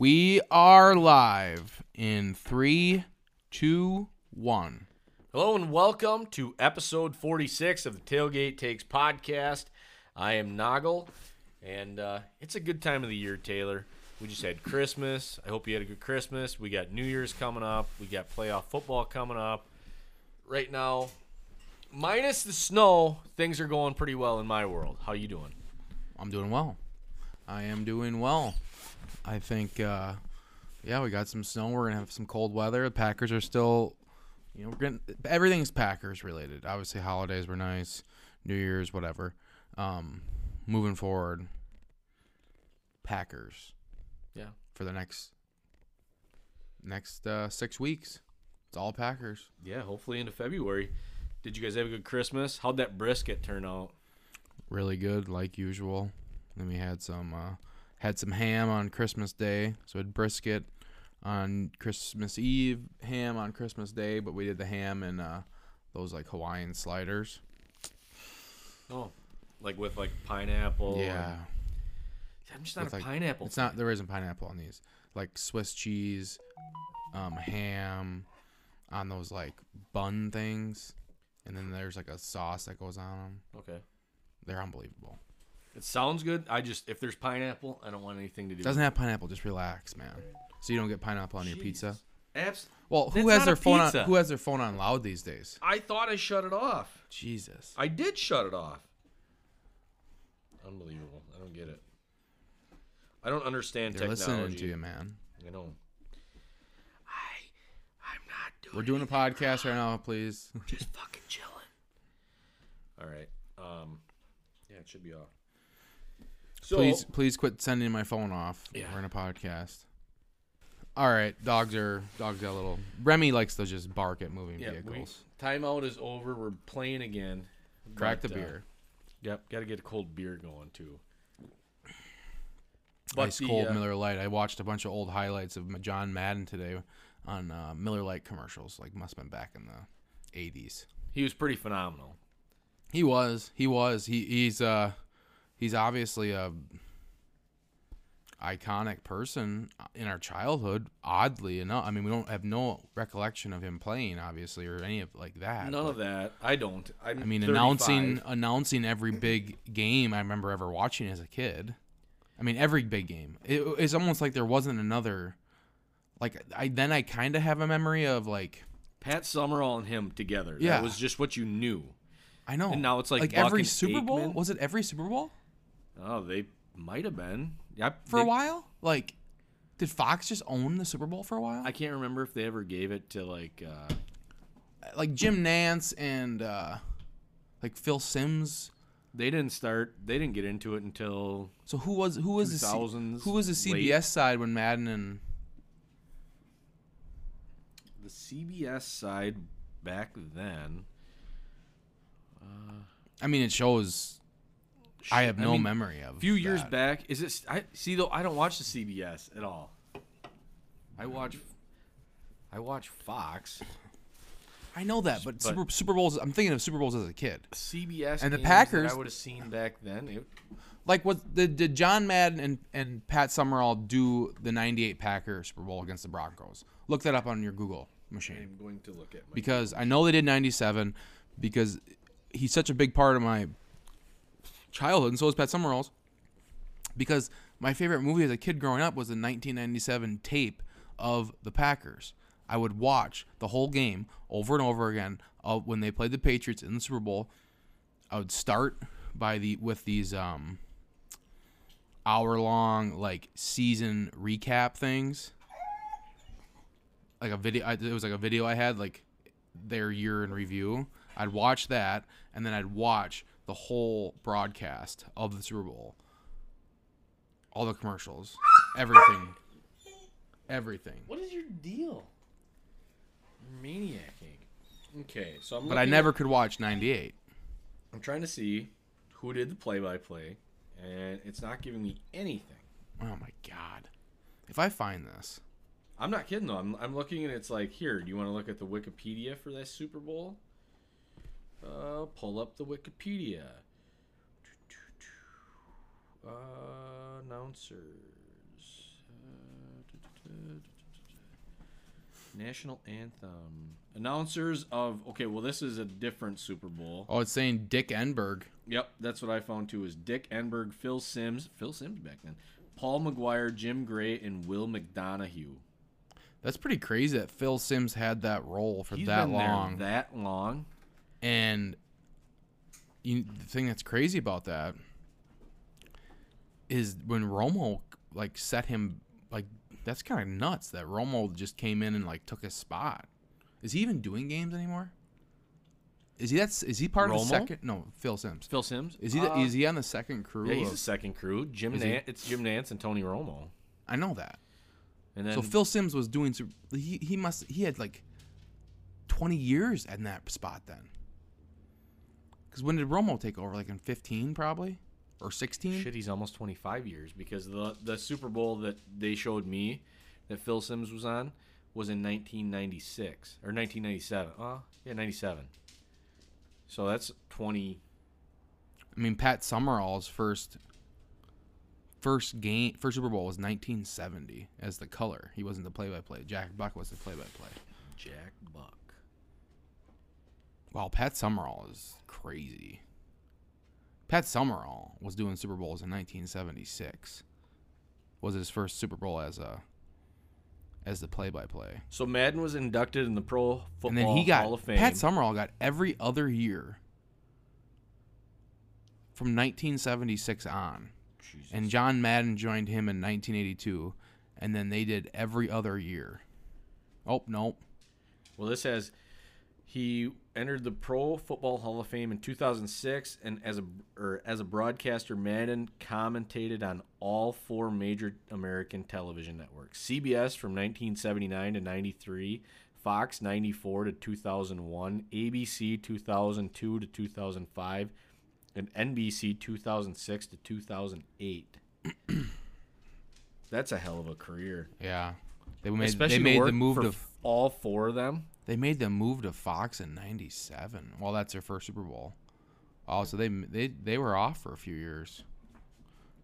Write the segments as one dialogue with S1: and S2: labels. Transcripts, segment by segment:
S1: We are live in three, two, one.
S2: Hello and welcome to episode 46 of the Tailgate Takes podcast. I am Noggle, and uh, it's a good time of the year, Taylor. We just had Christmas. I hope you had a good Christmas. We got New Year's coming up. We got playoff football coming up. Right now, minus the snow, things are going pretty well in my world. How you doing?
S1: I'm doing well. I am doing well. I think, uh, yeah, we got some snow. We're gonna have some cold weather. The Packers are still, you know, we're getting everything's Packers related. Obviously, holidays were nice, New Year's, whatever. Um, moving forward, Packers
S2: Yeah.
S1: for the next next uh, six weeks. It's all Packers.
S2: Yeah, hopefully into February. Did you guys have a good Christmas? How'd that brisket turn out?
S1: really good like usual. Then we had some uh, had some ham on Christmas Day, so we had brisket on Christmas Eve, ham on Christmas Day, but we did the ham and uh, those like Hawaiian sliders.
S2: Oh, like with like pineapple. and-
S1: yeah,
S2: I'm just not
S1: With,
S2: a
S1: like-
S2: pineapple.
S1: it's not there isn't pineapple on these. Like Swiss cheese, um, ham on those like bun things, and then there's like a sauce that goes on them.
S2: Okay.
S1: They're unbelievable.
S2: It sounds good. I just if there's pineapple, I don't want anything to do.
S1: With it doesn't have pineapple. Just relax, man. So you don't get pineapple on your pizza.
S2: Abs-
S1: Well, who
S2: That's
S1: has
S2: not
S1: their
S2: a
S1: phone on?
S2: pizza.
S1: Who has their phone on loud these days?
S2: I thought I shut it off.
S1: Jesus.
S2: I did shut it off. Unbelievable. I don't get it. I don't understand
S1: They're
S2: technology.
S1: listening to you, man.
S2: You know. I I'm not doing.
S1: We're doing a podcast right now, please.
S2: just fucking chilling. All right. Um. Yeah, it should be off. So
S1: please, please quit sending my phone off.
S2: Yeah.
S1: We're in a podcast. All right, dogs are dogs got a little. Remy likes to just bark at moving
S2: yeah, we,
S1: vehicles.
S2: timeout is over. We're playing again.
S1: Crack the
S2: But, uh,
S1: beer.
S2: Yep, got to get a cold beer going too.
S1: Ice
S2: the,
S1: cold
S2: uh,
S1: Miller Lite. I watched a bunch of old highlights of John Madden today on uh, Miller Lite commercials. Like must have been back in the '80s.
S2: He was pretty phenomenal.
S1: He was. He was. He he's uh he's obviously a iconic person in our childhood. Oddly enough, I mean, we don't have no recollection of him playing, obviously, or any of like that.
S2: None of that. I don't. I'm
S1: I mean,
S2: 35.
S1: announcing announcing every big game I remember ever watching as a kid. I mean, every big game. It, it's almost like there wasn't another. Like I then I kind of have a memory of like
S2: Pat Summerall and him together.
S1: Yeah.
S2: That was just what you knew.
S1: I know.
S2: And now it's like
S1: like every Super Bowl.
S2: Aikman.
S1: Was it every Super Bowl?
S2: Oh, they might have been. Yeah,
S1: for
S2: they-
S1: a while? Like, did Fox just own the Super Bowl for a while?
S2: I can't remember if they ever gave it to like. uh
S1: like Jim Nantz and uh, like Phil Simms.
S2: They didn't start. They didn't get into it until
S1: So who was who was the who was the
S2: late.
S1: CBS side when Madden and
S2: the CBS side back then.
S1: I mean it shows I have
S2: I
S1: no
S2: mean,
S1: memory of
S2: A few years back, is it? I see though. I don't watch the CBS at all. I watch. I watch Fox.
S1: I know that, but,
S2: but-
S1: Super, Super Bowls. I'm thinking of Super Bowls as a kid.
S2: CBS
S1: And the
S2: that
S1: Packers-
S2: I would have seen back then. It,
S1: Like, what did, did John Madden and, and Pat Summerall do the '98 Packer Super Bowl against the Broncos? Look that up on your Google machine.
S2: I'm going to look at my.
S1: because I know they did 97 because he's such a big part of my childhood and so is Pat Summerall's because my favorite movie as a kid growing up was the 1997 tape of the Packers. I would watch the whole game over and over again of when they played the Patriots in the Super Bowl. I would start by the with these um hour long like season recap things like a video. I, it was like a video I had like their year in review. I'd watch that, and then I'd watch the whole broadcast of the Super Bowl, all the commercials, everything, everything.
S2: What is your deal? Maniacing. Okay, so I'm.
S1: But I never
S2: at-
S1: could watch '98.
S2: I'm trying to see who did the play-by-play, and it's not giving me anything.
S1: Oh my god! If I find this,
S2: I'm not kidding though. I'm, I'm looking and it's like, here, do you want to look at the Wikipedia for this Super Bowl? Uh, pull up the Wikipedia. Uh, announcers. Uh, national anthem. Announcers of okay, well this is a different Super Bowl.
S1: Oh, it's saying Dick Enberg.
S2: Yep, that's what I found too. Is Dick Enberg, Phil Simms, Phil Simms back then, Paul Maguire, Jim Gray, and Will McDonough.
S1: That's pretty crazy that Phil Simms had that role for
S2: He's
S1: that
S2: been
S1: long.
S2: there that long.
S1: And you, the thing that's crazy about that is when Romo like set him like that's kind of nuts that Romo just came in and like took his spot. Is he even doing games anymore? Is he that's is he part of the second? No, Phil Simms.
S2: Phil Simms
S1: Is he the,
S2: Uh,
S1: is he on the second crew?
S2: Yeah, he's
S1: of-
S2: the second crew. Jim Nantz, it's Jim Nantz and Tony Romo.
S1: I know that.
S2: And then
S1: So Phil Simms was doing he he must he had like 20 years in that spot then. Cuz when did Romo take over like in 15 probably or 16?
S2: Shit, he's almost 25 years because the the Super Bowl that they showed me that Phil Simms was on was in 1996 or 1997. Oh, uh, yeah, 97. So that's 20.
S1: I mean Pat Summerall's first first game first Super Bowl was 1970 as the color. He wasn't the play-by-play. Jack Buck was the play-by-play.
S2: Jack Buck.
S1: Wow, Pat Summerall is crazy. Pat Summerall was doing Super Bowls in 1976. Was his first Super Bowl as a as the play-by-play.
S2: So Madden was inducted in the Pro Football
S1: and then he got
S2: Hall of Fame.
S1: Pat Summerall got every other year from 1976 on,
S2: Jesus.
S1: and John Madden joined him in 1982, and then they did every other year. Oh nope,
S2: Well, this has he entered the Pro Football Hall of Fame in 2006, and as a or as a broadcaster, Madden commentated on all four major American television networks: CBS from 1979 to 93, Fox 94 to 2001, ABC 2002 to 2005, and NBC 2006 to 2008. That's a hell of a career.
S1: yeah, they made
S2: Especially
S1: they made the move to
S2: all four of them.
S1: They made the move to Fox in '97. Well, that's their first Super Bowl. Oh, so they they they were off for a few years.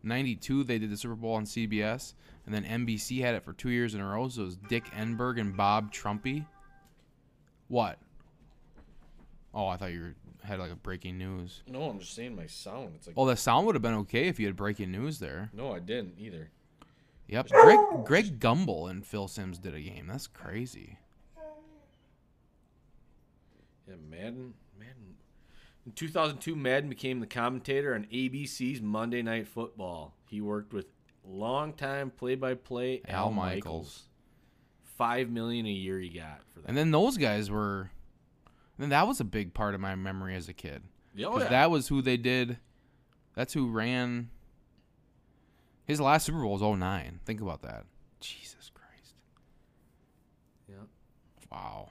S1: '92 they did the Super Bowl on CBS, and then NBC had it for two years in a row. So it was Dick Enberg and Bob Trumpy. What? Oh, I thought you were, had like a breaking news.
S2: No, I'm just saying my sound. It's like
S1: Oh, the sound would have been okay if you had breaking news there.
S2: no, I didn't either.
S1: Yep, Greg Greg Gumbel and Phil Simms did a game. That's crazy.
S2: Yeah, Madden, Madden. In 2002, Madden became the commentator on ABC's Monday Night Football. He worked with longtime play-by-play Al,
S1: Al
S2: Michaels.
S1: Michaels.
S2: Five million a year he got for that.
S1: And then those guys were. Then that was a big part of my memory as a kid.
S2: oh, yeah.
S1: that was who they did. That's who ran. His last Super Bowl was 09. Think about that. Jesus Christ.
S2: yeah.
S1: Wow.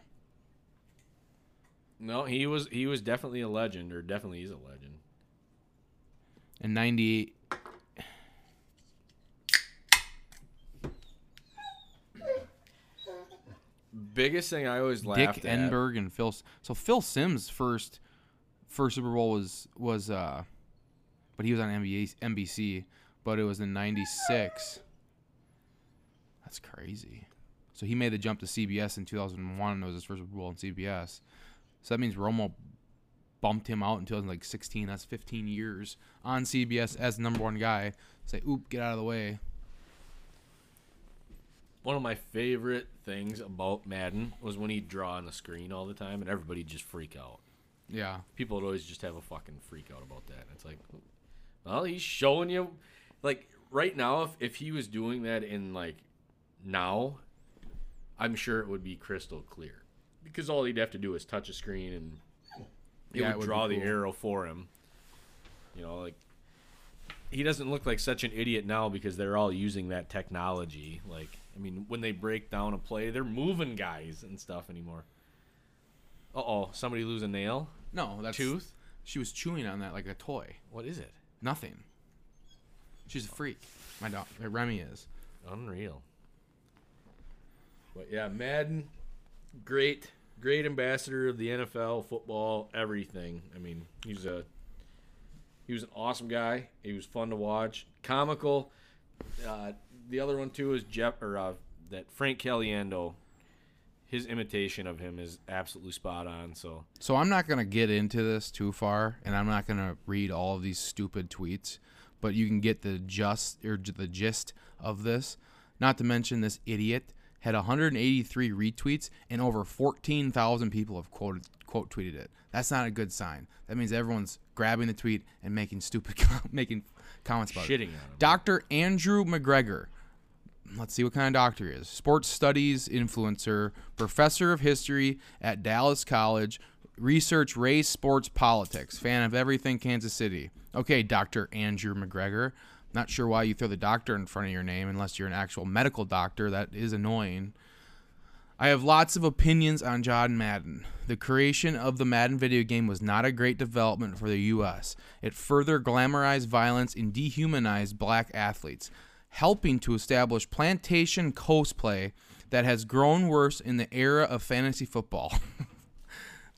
S2: No, he was he was definitely a legend, or definitely is a legend.
S1: In 98.
S2: Biggest thing I always laughed at.
S1: Dick Enberg and Phil. So Phil Simms' first first Super Bowl was was uh, but he was on NBA, NBC, but it was in '96. That's crazy. So he made the jump to CBS in 2001. It was his first Super Bowl on CBS. So that means Romo bumped him out in 2016. That's 15 years on CBS as number one guy. Say, oop, get out of the way.
S2: One of my favorite things about Madden was when he'd draw on the screen all the time, and everybody'd just freak out.
S1: Yeah.
S2: people would always just have a fucking freak out about that. It's like, well, he's showing you, like right now, if if he was doing that in like now, I'm sure it would be crystal clear because all he'd have to do is touch a screen and it
S1: Yeah,
S2: would
S1: it would
S2: draw the
S1: cool.
S2: arrow for him. You know, like he doesn't look like such an idiot now because they're all using that technology. Like, I mean, when they break down a play, they're moving guys and stuff anymore. Uh oh, somebody lose a nail?
S1: No, that's
S2: Tooth?
S1: She was chewing on that like a toy.
S2: What is it?
S1: Nothing. She's a freak. My dog, Remy is.
S2: Unreal. But yeah, Madden, great, great ambassador of the NFL, football, everything. I mean, he's a he was an awesome guy. He was fun to watch, comical. Uh, the other one too is Jeff or uh, that Frank Caliendo. his imitation of him is absolutely spot on. So
S1: So I'm not gonna get into this too far, and I'm not gonna read all of these stupid tweets, but you can get the just or the gist of this. Not to mention this idiot had 183 retweets and over 14,000 people have quoted quote tweeted it. That's not a good sign. That means everyone's grabbing the tweet and making stupid com- making comments about it.
S2: shitting him.
S1: Dr. Andrew McGregor. Let's see what kind of doctor he is. Sports studies influencer, professor of history at Dallas College, research race, sports, politics, fan of everything Kansas City. Okay, Dr. Andrew McGregor. Not sure why you throw the doctor in front of your name unless you're an actual medical doctor. That is annoying. I have lots of opinions on John Madden. The creation of the Madden video game was not a great development for the U.S. It further glamorized violence and dehumanized black athletes, helping to establish plantation cosplay that has grown worse in the era of fantasy football.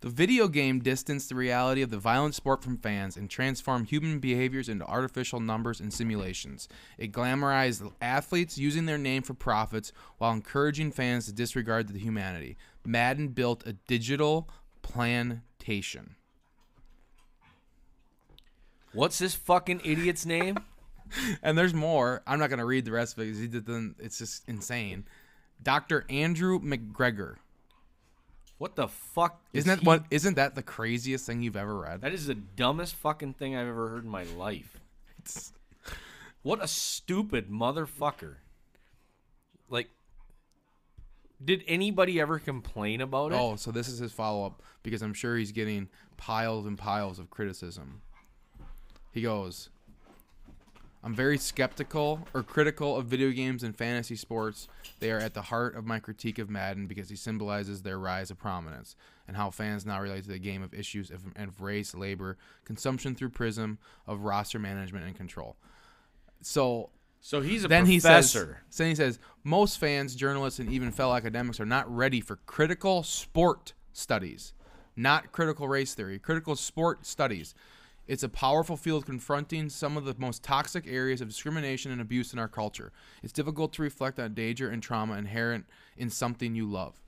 S1: The video game distanced the reality of the violent sport from fans and transformed human behaviors into artificial numbers and simulations. It glamorized athletes using their name for profits while encouraging fans to disregard the humanity. Madden built a digital plantation.
S2: What's this fucking idiot's name?
S1: And there's more. I'm not going to read the rest of it because he did the, it's just insane. Dr. Andrew McGregor.
S2: What the fuck? is
S1: Isn't that
S2: he-
S1: what isn't that the craziest thing you've ever read?
S2: That is the dumbest fucking thing I've ever heard in my life.
S1: It's-
S2: What a stupid motherfucker. Like, did anybody ever complain about it?
S1: Oh, so this is his follow up because I'm sure he's getting piles and piles of criticism. He goes, I'm very skeptical or critical of video games and fantasy sports. They are at the heart of my critique of Madden because he symbolizes their rise of prominence and how fans now relate to the game of issues of, of race, labor, consumption through prism of roster management and control. So
S2: So he's a
S1: then he says, then he says, most fans, journalists, and even fellow academics are not ready for critical sport studies, not critical race theory, critical sport studies. It's a powerful field confronting some of the most toxic areas of discrimination and abuse in our culture. It's difficult to reflect on danger and trauma inherent in something you love.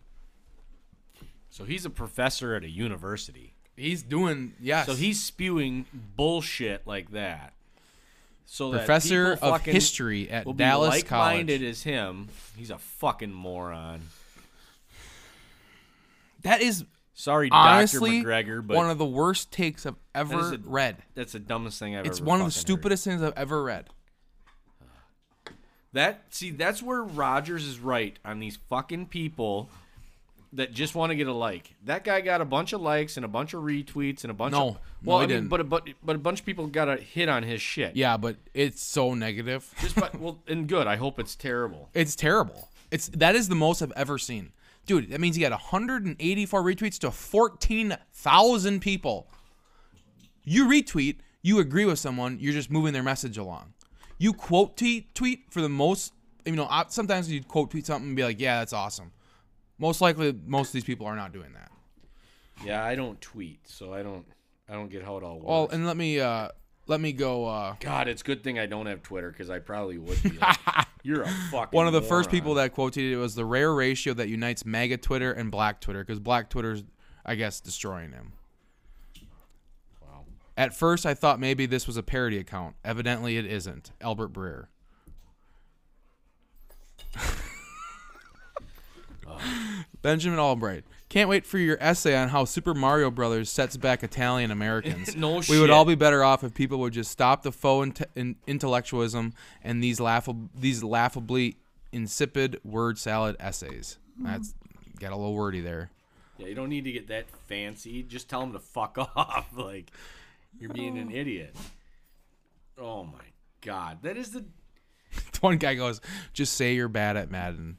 S2: so he's a professor at a university.
S1: He's doing yes.
S2: So he's spewing bullshit like that. So
S1: professor
S2: people
S1: of history at
S2: will
S1: Dallas
S2: be like-minded as him. He's a fucking moron.
S1: That is
S2: Sorry,
S1: honestly
S2: Dr. McGregor, but
S1: one of the worst takes I've ever
S2: is a-
S1: read.
S2: that's the dumbest thing I've
S1: It's
S2: ever.
S1: It's one of the
S2: fucking heard.
S1: stupidest things I've ever read.
S2: That see, that's where Rodgers is right on these fucking people that just want to get a like. That guy got a bunch of likes and a bunch of retweets and a bunch
S1: No,
S2: of
S1: no,
S2: well,
S1: he
S2: I mean,
S1: didn't.
S2: but a, but but a bunch of people got a hit on his shit.
S1: Yeah, but it's so negative.
S2: Just but well, and good. I hope it's terrible.
S1: It's terrible. It's that is the most I've ever seen. Dude, that means he got 184 retweets to 14,000 people. You retweet, you agree with someone, you're just moving their message along. You quote tweet tweet for the most, you know, sometimes you quote tweet something and be like, "Yeah, that's awesome." Most likely most of these people are not doing that.
S2: Yeah, I don't tweet, so I don't I don't get how it all works.
S1: Well, and let me uh let me go uh
S2: God, it's a good thing I don't have Twitter because I probably would be. Like, You're a fucking
S1: one of the first people that quoted it was the rare ratio that unites MAGA Twitter and Black Twitter because Black Twitter's, I guess, destroying him.
S2: Wow.
S1: At first, I thought maybe this was a parody account. Evidently, it isn't. Albert Breer. Benjamin Albright. Can't wait for your essay on how Super Mario Brothers sets back Italian Americans.
S2: No
S1: We would all be better off if people would just stop the faux inte- in- intellectualism and these laughable, these laughably insipid word salad essays. That's got a little wordy there.
S2: Yeah, you don't need to get that fancy. Just tell them to fuck off. Like you're being an idiot. Oh my god, that is the
S1: One guy goes, "Just say you're bad at Madden."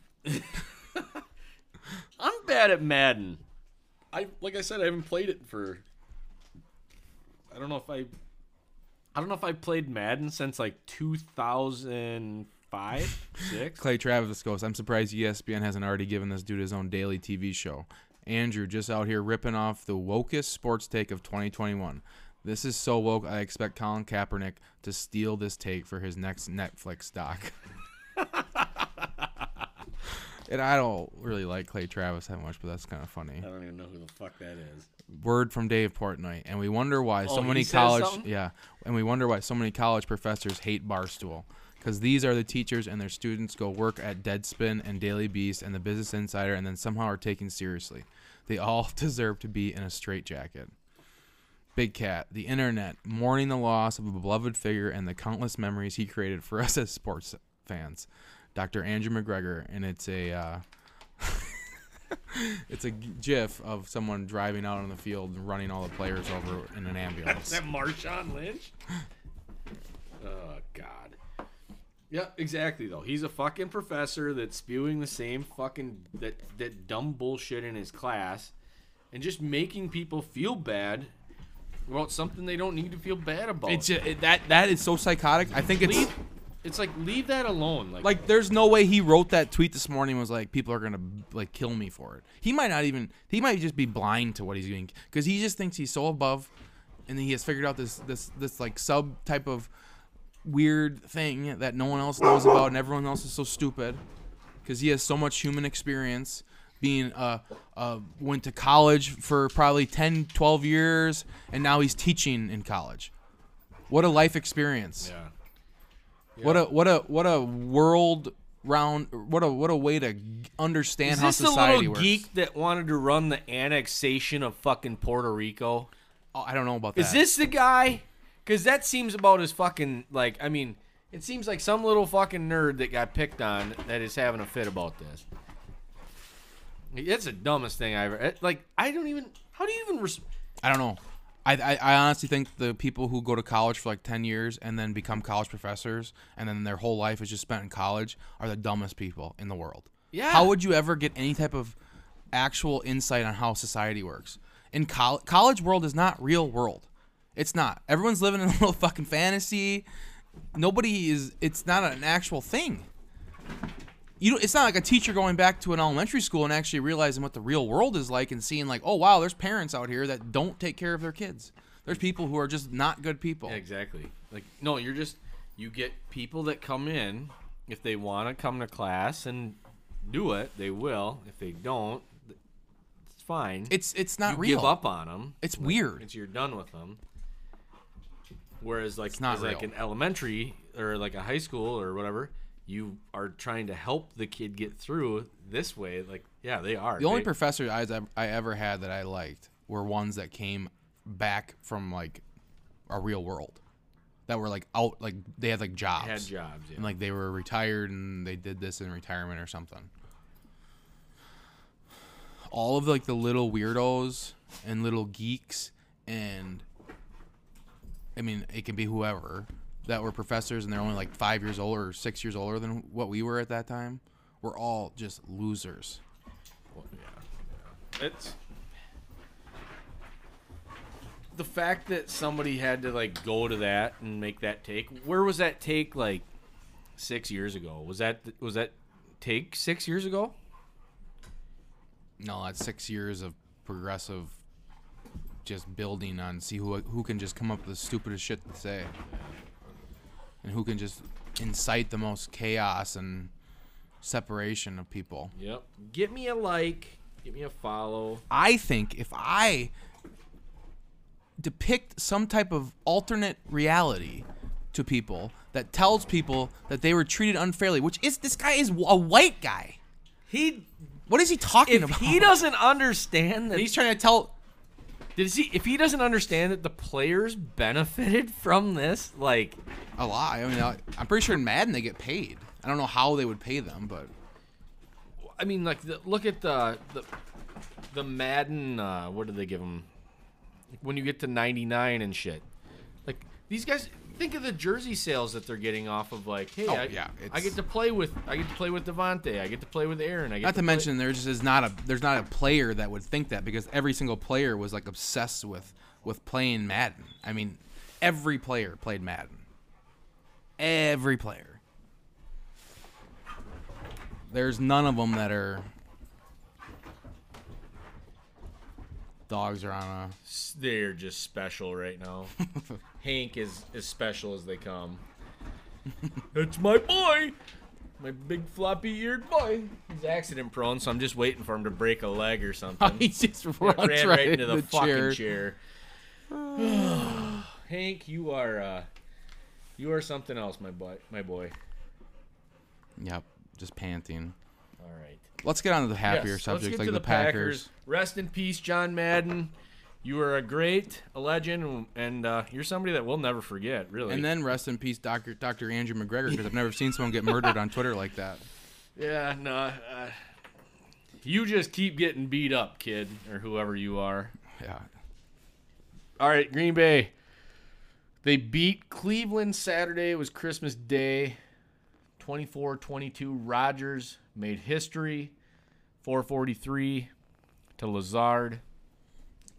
S2: I'm bad at Madden. I like I said I haven't played it for I don't know if I I don't know if I played Madden since like 2005, 6.
S1: Clay Travis goes, I'm surprised ESPN hasn't already given this dude his own daily TV show. Andrew just out here ripping off the wokest sports take of 2021. This is so woke, I expect Colin Kaepernick to steal this take for his next Netflix doc. And I don't really like Clay Travis that much, but that's kind of funny.
S2: I don't even know who the fuck that is.
S1: Word from Dave Portnoy, and we wonder why
S2: Oh,
S1: so
S2: he
S1: many
S2: says
S1: college
S2: something?
S1: yeah, and we wonder why so many college professors hate Barstool. Because these are the teachers and their students go work at Deadspin and Daily Beast and the Business Insider and then somehow are taken seriously. They all deserve to be in a straitjacket. Big Cat, the internet, mourning the loss of a beloved figure and the countless memories he created for us as sports fans. Dr. Andrew McGregor, and it's a uh, it's a GIF of someone driving out on the field and running all the players over in an
S2: Is
S1: ambulance.
S2: that Marshawn Lynch? oh God. Yeah, exactly though. He's a fucking professor that's spewing the same fucking that that dumb bullshit in his class and just making people feel bad about something they don't need to feel bad about.
S1: It's ju- it, that that is so psychotic. I think it's
S2: it's like leave that alone. Like,
S1: like there's no way he wrote that tweet this morning and was like people are gonna like kill me for it. He might not even he might just be blind to what he's doing because he just thinks he's so above, and then he has figured out this this this like sub type of weird thing that no one else knows about and everyone else is so stupid because he has so much human experience being uh, uh went to college for probably 10 12 years and now he's teaching in college what a life experience
S2: yeah.
S1: What a what a what a world round what a what a way to understand
S2: Is
S1: how
S2: this the
S1: society
S2: little
S1: works.
S2: geek that wanted to run the annexation of fucking Puerto Rico?
S1: Oh, I don't know about that.
S2: Is this the guy? Because that seems about as fucking like. I mean, it seems like some little fucking nerd that got picked on that is having a fit about this. It's the dumbest thing I ever. Like, I don't even. How do you even? Res-
S1: I don't know. I, I I honestly think the people who go to college for like ten years and then become college professors and then their whole life is just spent in college are the dumbest people in the world.
S2: Yeah.
S1: How would you ever get any type of actual insight on how society works? In col- college world is not real world. It's not. Everyone's living in a little fucking fantasy. Nobody is. It's not an actual thing. You. It's not like a teacher going back to an elementary school and actually realizing what the real world is like and seeing like, oh wow, there's parents out here that don't take care of their kids. There's people who are just not good people.
S2: Yeah, exactly. Like, no, you're just. You get people that come in. If they want to come to class and do it, they will. If they don't, it's fine.
S1: It's it's not
S2: you
S1: real.
S2: give up on them.
S1: It's weird.
S2: It's you're done with them. Whereas like
S1: not
S2: as like an elementary or like a high school or whatever, you are trying to help the kid get through this way. Like yeah, they are.
S1: The only
S2: They-
S1: professors I, I ever had that I liked were ones that came back from like a real world, that were like out, like they had like jobs,
S2: had jobs. Yeah.
S1: and like they were retired and they did this in retirement or something. All of like the little weirdos and little geeks and I mean it can be whoever that were professors and they're only like five years older or six years older than what we were at that time. We're all just losers.
S2: Well, yeah, yeah. It's the fact that somebody had to like go to that and make that take. Where was that take like six years ago? Was that was that take six years ago?
S1: No, that's six years of progressive, just building on see who who can just come up with the stupidest shit to say, and who can just incite the most chaos and separation of people.
S2: Yep. Get me a like. Give me a follow.
S1: I think if I depict some type of alternate reality to people that tells people that they were treated unfairly, which is this guy is a white guy.
S2: He
S1: What is he talking
S2: if
S1: about?
S2: he doesn't understand that
S1: he's trying to tell
S2: did he if he doesn't understand that the players benefited from this, like
S1: a lot. I mean, I- I'm pretty sure in Madden they get paid. I don't know how they would pay them, but
S2: I mean, like the, look at the the the Madden. Uh, what did they give them? When you get to 99 and shit, like these guys. Think of the jersey sales that they're getting off of like, hey,
S1: Oh,
S2: I,
S1: yeah,
S2: I get to play with I get to play with Davante, I get to play with Aaron, I get
S1: not to
S2: play-
S1: mention there just is not a there's not a player that would think that because every single player was like obsessed with with playing Madden. I mean, every player played Madden. Every player. There's none of them that are dogs are on a
S2: they're just special right now. Hank is as special as they come. It's my boy. my big floppy eared boy. He's accident prone, so I'm just waiting for him to break a leg or something.
S1: he just
S2: Yeah,
S1: runs
S2: ran
S1: right,
S2: right into the, fucking
S1: chair.
S2: chair. Hank, you are uh, you are something else, my boy. My boy.
S1: Yep, just panting.
S2: All right.
S1: Let's get on to the happier
S2: Yes,
S1: subjects like
S2: to
S1: the, Packers.
S2: Rest in peace, John Madden. You are a great, a legend, and uh, you're somebody that we'll never forget. Really.
S1: And then rest in peace, Doctor Doctor Andrew McGregor, because I've never seen someone get murdered on Twitter like that.
S2: yeah, no. Uh, you just keep getting beat up, kid, or whoever you are.
S1: Yeah,
S2: All right, Green Bay. They beat Cleveland Saturday. It was Christmas Day. 24 22. Rodgers made history. 443 to Lazard.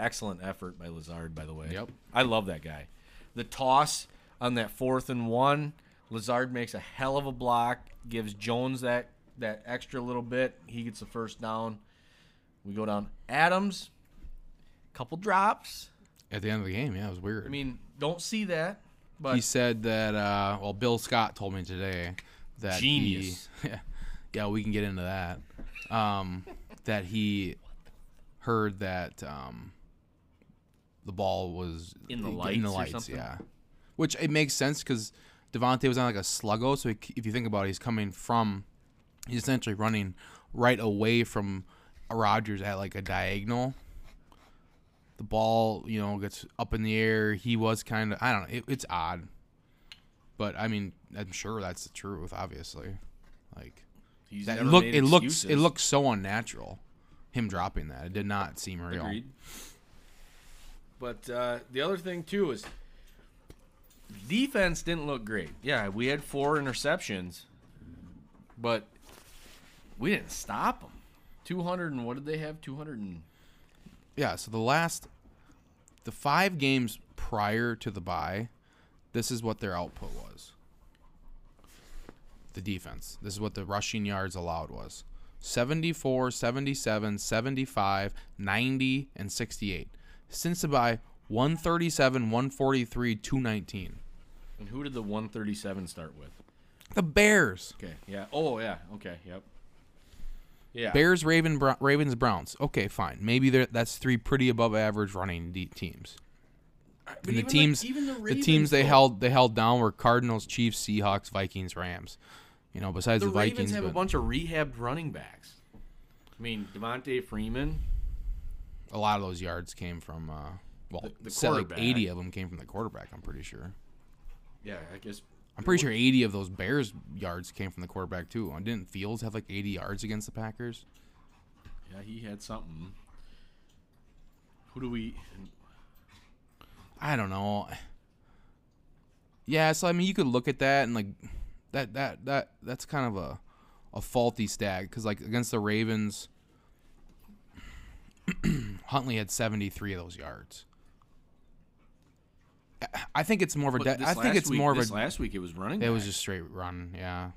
S2: Excellent effort by Lazard, by the way.
S1: Yep.
S2: I love that guy. The toss on that fourth and one, Lazard makes a hell of a block, gives Jones that, that extra little bit. He gets the first down. We go down. Adams, couple drops.
S1: at the end of the game, yeah, it was weird.
S2: I mean, don't see that, but
S1: he said that. Uh, well, Bill Scott told me today that
S2: Genius.
S1: He, yeah, yeah, we can get into that. Um, that he heard that um, the ball was
S2: In the
S1: in
S2: lights
S1: the lights, yeah. Which it makes sense because Davante was on like a sluggo, so he, if you think about it, he's coming from, he's essentially running right away from Rodgers at like a diagonal. The ball, you know, gets up in the air. He was kind of, I don't know, it, it's odd, but I mean, I'm sure that's the truth. Obviously, like
S2: he's
S1: that look, it looks, it looks so unnatural. Him dropping that, it did not seem real.
S2: Agreed. But uh, the other thing too is defense didn't look great. Yeah, we had four interceptions, but we didn't stop them. Two hundred and what did they have? Two hundred and
S1: Yeah, so the last the five games prior to the bye, this is what their output was. The defense. This is what the rushing yards allowed was. 74, 77, 75, 90, and 68. Since the bye, 137, 143, 219.
S2: and who did the one thirty seven start with?
S1: The Bears.
S2: Okay, yeah. Oh yeah. Okay, yep. Yeah.
S1: Bears, Raven, Bro- Ravens, Browns. Okay, fine. Maybe that's three pretty above average running de- teams.
S2: But
S1: And the
S2: even
S1: teams,
S2: even the,
S1: the teams they
S2: though,
S1: held they held down were Cardinals, Chiefs, Seahawks, Vikings, Rams. You know, besides
S2: The,
S1: the,
S2: Ravens
S1: Vikings,
S2: have a bunch of rehabbed running backs. I mean, Devonta Freeman.
S1: A lot of those yards came from. Uh, well,
S2: The- the
S1: said like eighty of them came from the quarterback. I'm pretty sure.
S2: Yeah, I guess.
S1: I'm pretty sure eighty of those Bears yards came from the quarterback too. And didn't Fields have like eighty yards against the Packers?
S2: Yeah, he had something. Who do we?
S1: I don't know. Yeah, so I mean, you could look at that and like that that that that's kind of a a faulty stat because like against the Ravens, Huntley had 73 of those yards. I- think it's more of a. De- I think it's
S2: week-
S1: more of a.
S2: last week it was running.
S1: It was just straight run, yeah.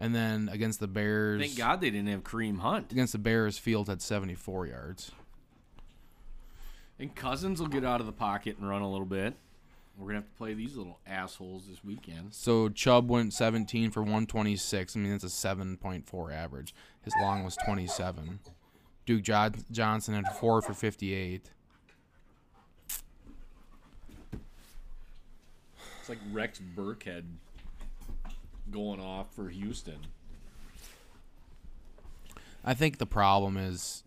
S1: And then against the Bears,
S2: Thank God they didn't have Kareem Hunt.
S1: against the Bears, Field had 74 yards.
S2: And Cousins will get out of the pocket and run a little bit. We're gonna have to play these little assholes this weekend.
S1: So Chubb went 17 for 126. I mean, that's a 7.4 average. His long was 27. Duke jo- Johnson had four for 58.
S2: It's like Rex Burkhead going off for Houston.
S1: I think the problem is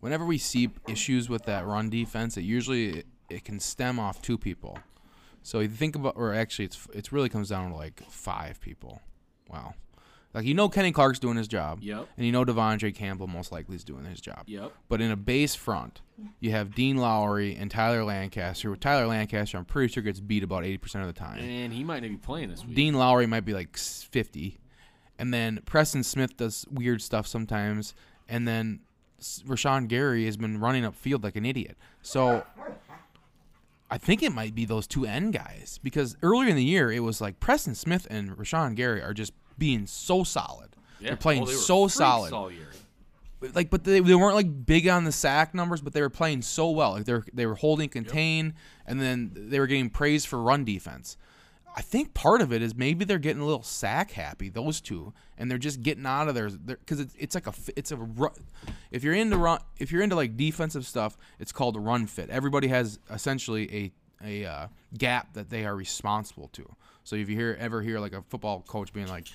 S1: whenever we see issues with that run defense, it usually it, it can stem off two people. So you think about, or actually, it's it's really comes down to like five people. Wow, like you know Kenny Clark's doing his job,
S2: Yep.
S1: and you know De'Vondre Campbell most likely is doing his job.
S2: Yep.
S1: But in a base front, you have Dean Lowry and Tyler Lancaster. With Tyler Lancaster, I'm pretty sure gets beat about 80% of the time.
S2: And he might not be playing this week.
S1: Dean Lowry might be like 50. And then Preston Smith does weird stuff sometimes. And then Rashan Gary has been running up field like an idiot. So I think it might be those two end guys because earlier in the year it was like Preston Smith and Rashan Gary are just being so solid.
S2: Yeah.
S1: They're playing
S2: Oh, they
S1: so solid
S2: all year.
S1: like but they, they weren't like big on the sack numbers but they were playing so well like they were they were holding contain and then they were getting praised for run defense I think part of it is maybe they're getting a little sack happy those two, and they're just getting out of there because it's, it's like a it's a if you're into run if you're into like defensive stuff, it's called a run fit. Everybody has essentially a a uh, gap that they are responsible to. So if you hear ever hear like a football coach being like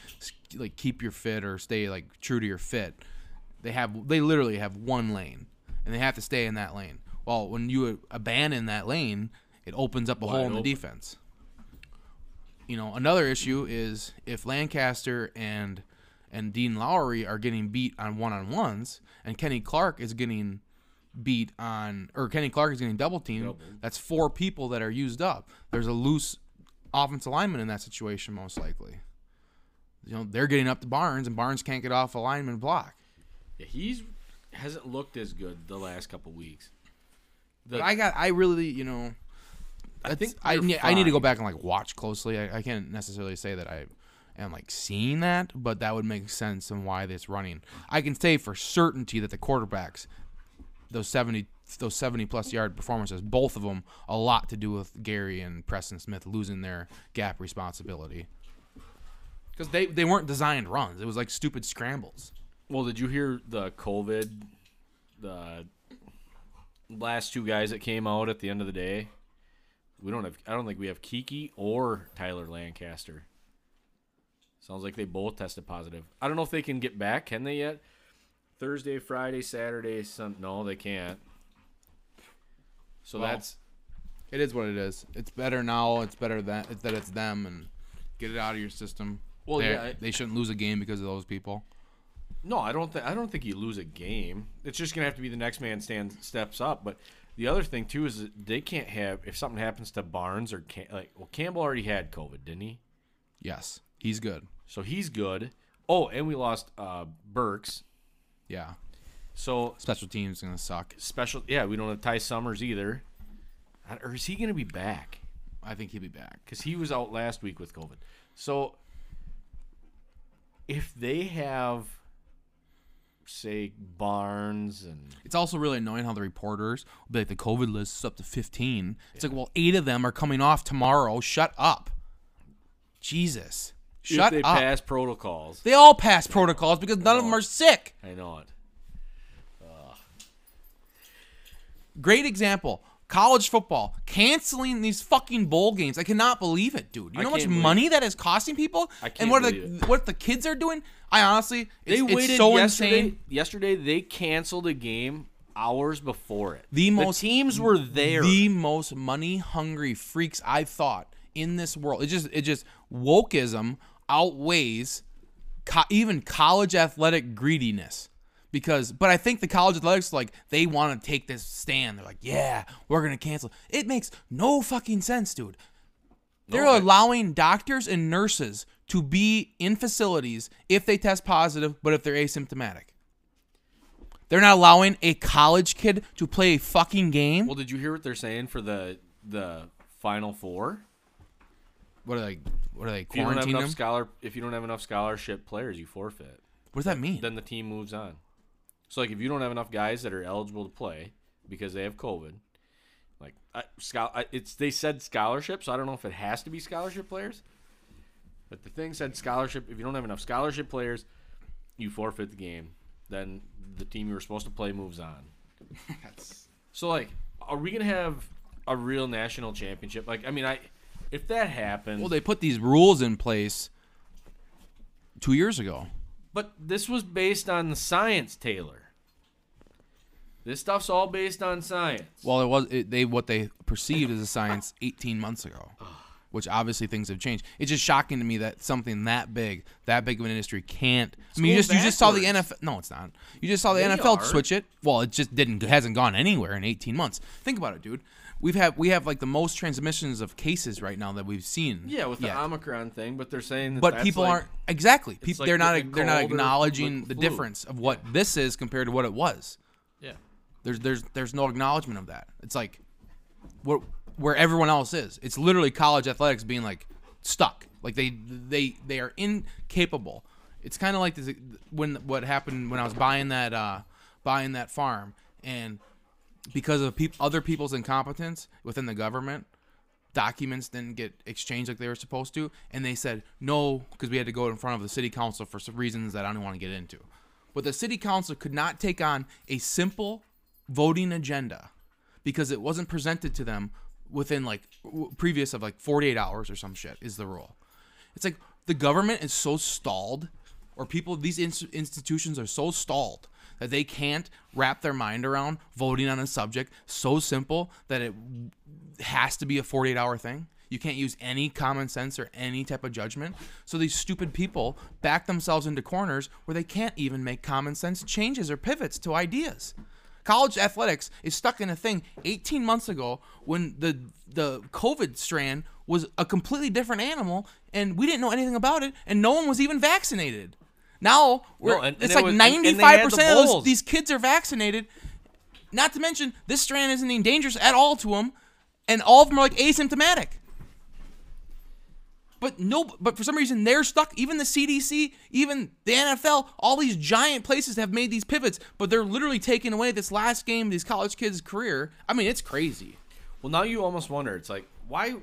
S1: like keep your fit or stay like true to your fit, they have they literally have one lane and they have to stay in that lane. Well, when you abandon that lane, it opens up a hole in the defense. You know, another issue is if Lancaster and and Dean Lowry are getting beat on one on ones, and Kenny Clark is getting beat on, or Kenny Clark is getting double teamed. That's four people that are used up. There's a loose offensive lineman in that situation, most likely. You know, they're getting up to Barnes, and Barnes can't get off a lineman block.
S2: Yeah, he's hasn't looked as good the last couple weeks. The,
S1: But I got, I really, you know,
S2: I think
S1: I
S2: they're
S1: I need to go back and like watch closely. I, I can't necessarily say that I am like seeing that, but that would make sense on why this running. I can say for certainty that the quarterbacks, those seventy those seventy plus yard performances, both of them, a lot to do with Gary and Preston Smith losing their gap responsibility. Because they, they weren't designed runs. It was like stupid scrambles.
S2: Well, did you hear the COVID? The last two guys that came out at the end of the day. We don't have. I don't think we have Keke or Tyler Lancaster. Sounds like they both tested positive. I don't know if they can get back. Can they yet? Thursday, Friday, Saturday, Sun. No, they can't. So
S1: Well,
S2: that's
S1: It is what it is. It's better now. It's better that that it's them and get it out of your system.
S2: Well,
S1: They-
S2: yeah, I-
S1: they shouldn't lose a game because of those people.
S2: No, I don't think I don't think you lose a game. It's just gonna have to be the next man stands steps up. But the other thing too is that they can't have if something happens to Barnes or Cam, like well Campbell already had COVID, didn't he?
S1: Yes, he's good.
S2: So he's good. Oh, and we lost uh, Burks.
S1: Yeah,
S2: So
S1: special teams gonna suck.
S2: special, yeah, we don't have Ty Summers either. Or is he gonna be back?
S1: I think he'll be back.
S2: Because he was out last week with COVID. So if they have, say, Barnes and
S1: It's also really annoying how the reporters be like the COVID list is up to 15. It's like, well, eight of them are coming off tomorrow. Shut up. Jesus. Shut
S2: if they
S1: up.
S2: pass protocols.
S1: They all pass protocols because none of them are sick.
S2: I know it.
S1: Great example. College football canceling these fucking bowl games. I cannot believe it, dude. You know how much money that is costing people?
S2: I can't
S1: and what
S2: believe
S1: the what the kids are doing? I honestly, it's,
S2: They
S1: it's
S2: waited
S1: so
S2: yesterday.
S1: insane.
S2: Yesterday they canceled a game hours before it.
S1: The most-
S2: teams were there.
S1: The most money hungry freaks I've thought in this world. It just it just wokeism outweighs co- even college athletic greediness. Because, but I think the college athletics like they want to take this stand. They're like, yeah, we're gonna cancel. It makes no fucking sense, dude. They're allowing doctors and nurses to be in facilities if they test positive, but if they're asymptomatic. They're not allowing a college kid to play a fucking game.
S2: well, did you hear what they're saying for the the final four?
S1: What are they? What are they
S2: If you don't have enough
S1: them?
S2: scholar, if you don't have enough scholarship players, you forfeit.
S1: What does that mean?
S2: Then the team moves on. So like if you don't have enough guys that are eligible to play because they have COVID, like I, schol- I, it's they said scholarship, so I don't know if it has to be scholarship players. But the thing said scholarship. If you don't have enough scholarship players, you forfeit the game. Then the team you were supposed to play moves on. So like, are we gonna have a real national championship? Like, I mean, I if that happens,
S1: well, they put these rules in place two years ago.
S2: But this was based on the science, Taylor. This stuff's all based on science.
S1: Well, it was it, they what they perceived as a science 18 months ago, which obviously things have changed. It's just shocking to me that something that big, that big of an industry can't. I mean, you just you just saw the. NFL. No, it's not. You just saw the
S2: They
S1: NFL
S2: are.
S1: switch it. Well, it just didn't hasn't gone anywhere in 18 months. Think about it, dude. We've had we have like the most transmissions of cases right now that we've seen.
S2: yeah, with the
S1: yet.
S2: Omicron thing, but they're saying that
S1: but people
S2: like-
S1: aren't exactly. People
S2: like
S1: they're not they're not acknowledging the difference of what this is compared to what it was.
S2: Yeah.
S1: There's there's there's no acknowledgement of that. It's like where where everyone else is. It's literally college athletics being like stuck. Like they they they are incapable. It's kind of like this when what happened when I was buying that uh buying that farm and because of other people's incompetence within the government, documents didn't get exchanged like they were supposed to, and they said no because we had to go in front of the city council for some reasons that I don't want to get into. But the city council could not take on a simple voting agenda because it wasn't presented to them within like w- previous of like 48 hours or some shit is the rule. It's like the government is so stalled, or people, these ins- institutions are so stalled that they can't wrap their mind around voting on a subject so simple that it has to be a 48 hour thing. You can't use any common sense or any type of judgment. So these stupid people back themselves into corners where they can't even make common sense changes or pivots to ideas. College athletics is stuck in a thing 18 months ago when the the COVID strand was a completely different animal and we didn't know anything about it and no one was even vaccinated. Now we're,
S2: No, and-
S1: it's like
S2: and-
S1: 95
S2: had the
S1: percent of those, these kids are vaccinated. Not to mention this strand isn't even dangerous at all to them, and all of them are like asymptomatic. But no, but for some reason they're stuck. Even the CDC, even the NFL, all these giant places have made these pivots, but they're literally taking away this last game, of these college kids' career. I mean, it's crazy.
S2: Well, now you almost wonder. It's like why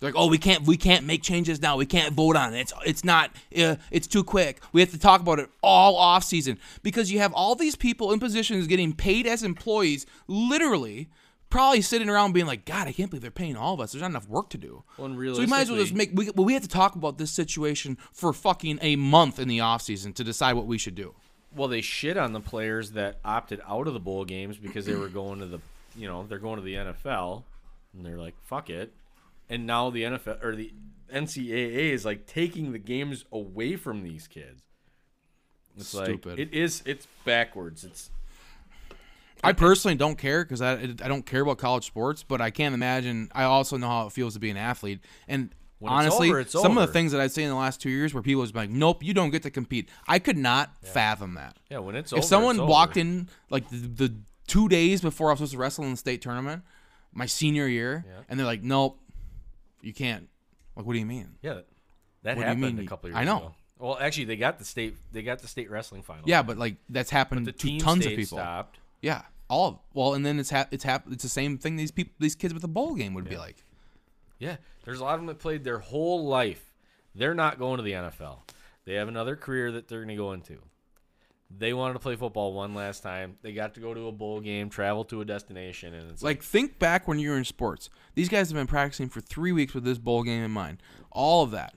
S1: They're like, oh, we can't, we can't make changes now. We can't vote on it. It's, it's not, uh, it's too quick. We have to talk about it all off season because you have all these people in positions getting paid as employees, literally, probably sitting around being like, God, I can't believe they're paying all of us. There's not enough work to do.
S2: Well,
S1: so we might as well just make. We, well, we have to talk about this situation for fucking a month in the off season to decide what we should do.
S2: Well, they shit on the players that opted out of the bowl games because they were going to the, you know, they're going to the NFL, and they're like, fuck it. And now the NFL or the NCAA is like taking the games away from these kids. It's
S1: Stupid.
S2: like it is. It's backwards. It's
S1: I personally don't care because I, I don't care about college sports, but I can't imagine. I also know how it feels to be an athlete, and
S2: When it's
S1: honestly,
S2: over, it's
S1: some of the things that I've seen in the last two years where people was like, "Nope, you don't get to compete." I could not fathom that.
S2: yeah. When it's over
S1: if
S2: over,
S1: someone
S2: it's
S1: walked
S2: over.
S1: in like the, the two days before I was supposed to wrestle in the state tournament, my senior year,
S2: Yeah.
S1: and they're like, "Nope, you can't." Like, what do you mean?
S2: yeah, that,
S1: What do you
S2: happened
S1: mean
S2: a couple years
S1: I know.
S2: ago. Well, actually, they got the state. They got the state wrestling final.
S1: Yeah, but like that's happened
S2: the
S1: to
S2: team
S1: tons of
S2: state
S1: people.
S2: stopped.
S1: Yeah, all of, well, and then it's hap- it's hap- it's the same thing. These people, these kids with a bowl game would be like.
S2: Yeah, there's a lot of them that played their whole life. They're not going to the NFL. They have another career that they're going to go into. They wanted to play football one last time. They got to go to a bowl game, travel to a destination, and it's like,
S1: Like, think back when you were in sports. These guys have been practicing for three weeks with this bowl game in mind. All of that.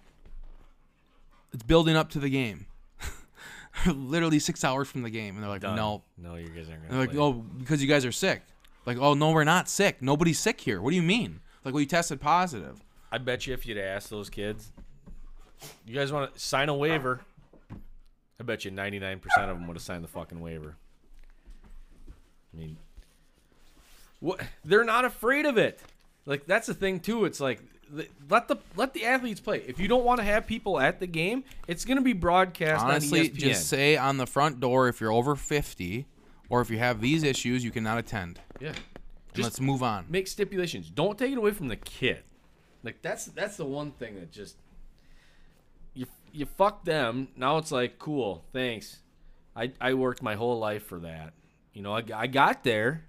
S1: It's building up to the game. Literally six hours from the game, and they're like,
S2: done.
S1: "No."
S2: no, you guys aren't
S1: They're like. "Oh, because you guys are sick." Like, "Oh no, we're not sick. Nobody's sick here. What do you mean?" Like, we tested positive.
S2: I bet you if you'd ask those kids, you guys want to sign a waiver, I bet you 99% of them would have signed the fucking waiver. I mean, what? They're not afraid of it. Like that's the thing too. It's like let the let the athletes play. If you don't want to have people at the game, it's going to be broadcast
S1: Honestly, just say on the front door if you're over fifty, or if you have these issues, you cannot attend.
S2: yeah.
S1: And
S2: Just
S1: let's move on.
S2: make stipulations. Don't take it away from the kid. Like that's that's the one thing that just you fuck them. Now it's like cool, thanks. I I worked my whole life for that. You know, I, I got there.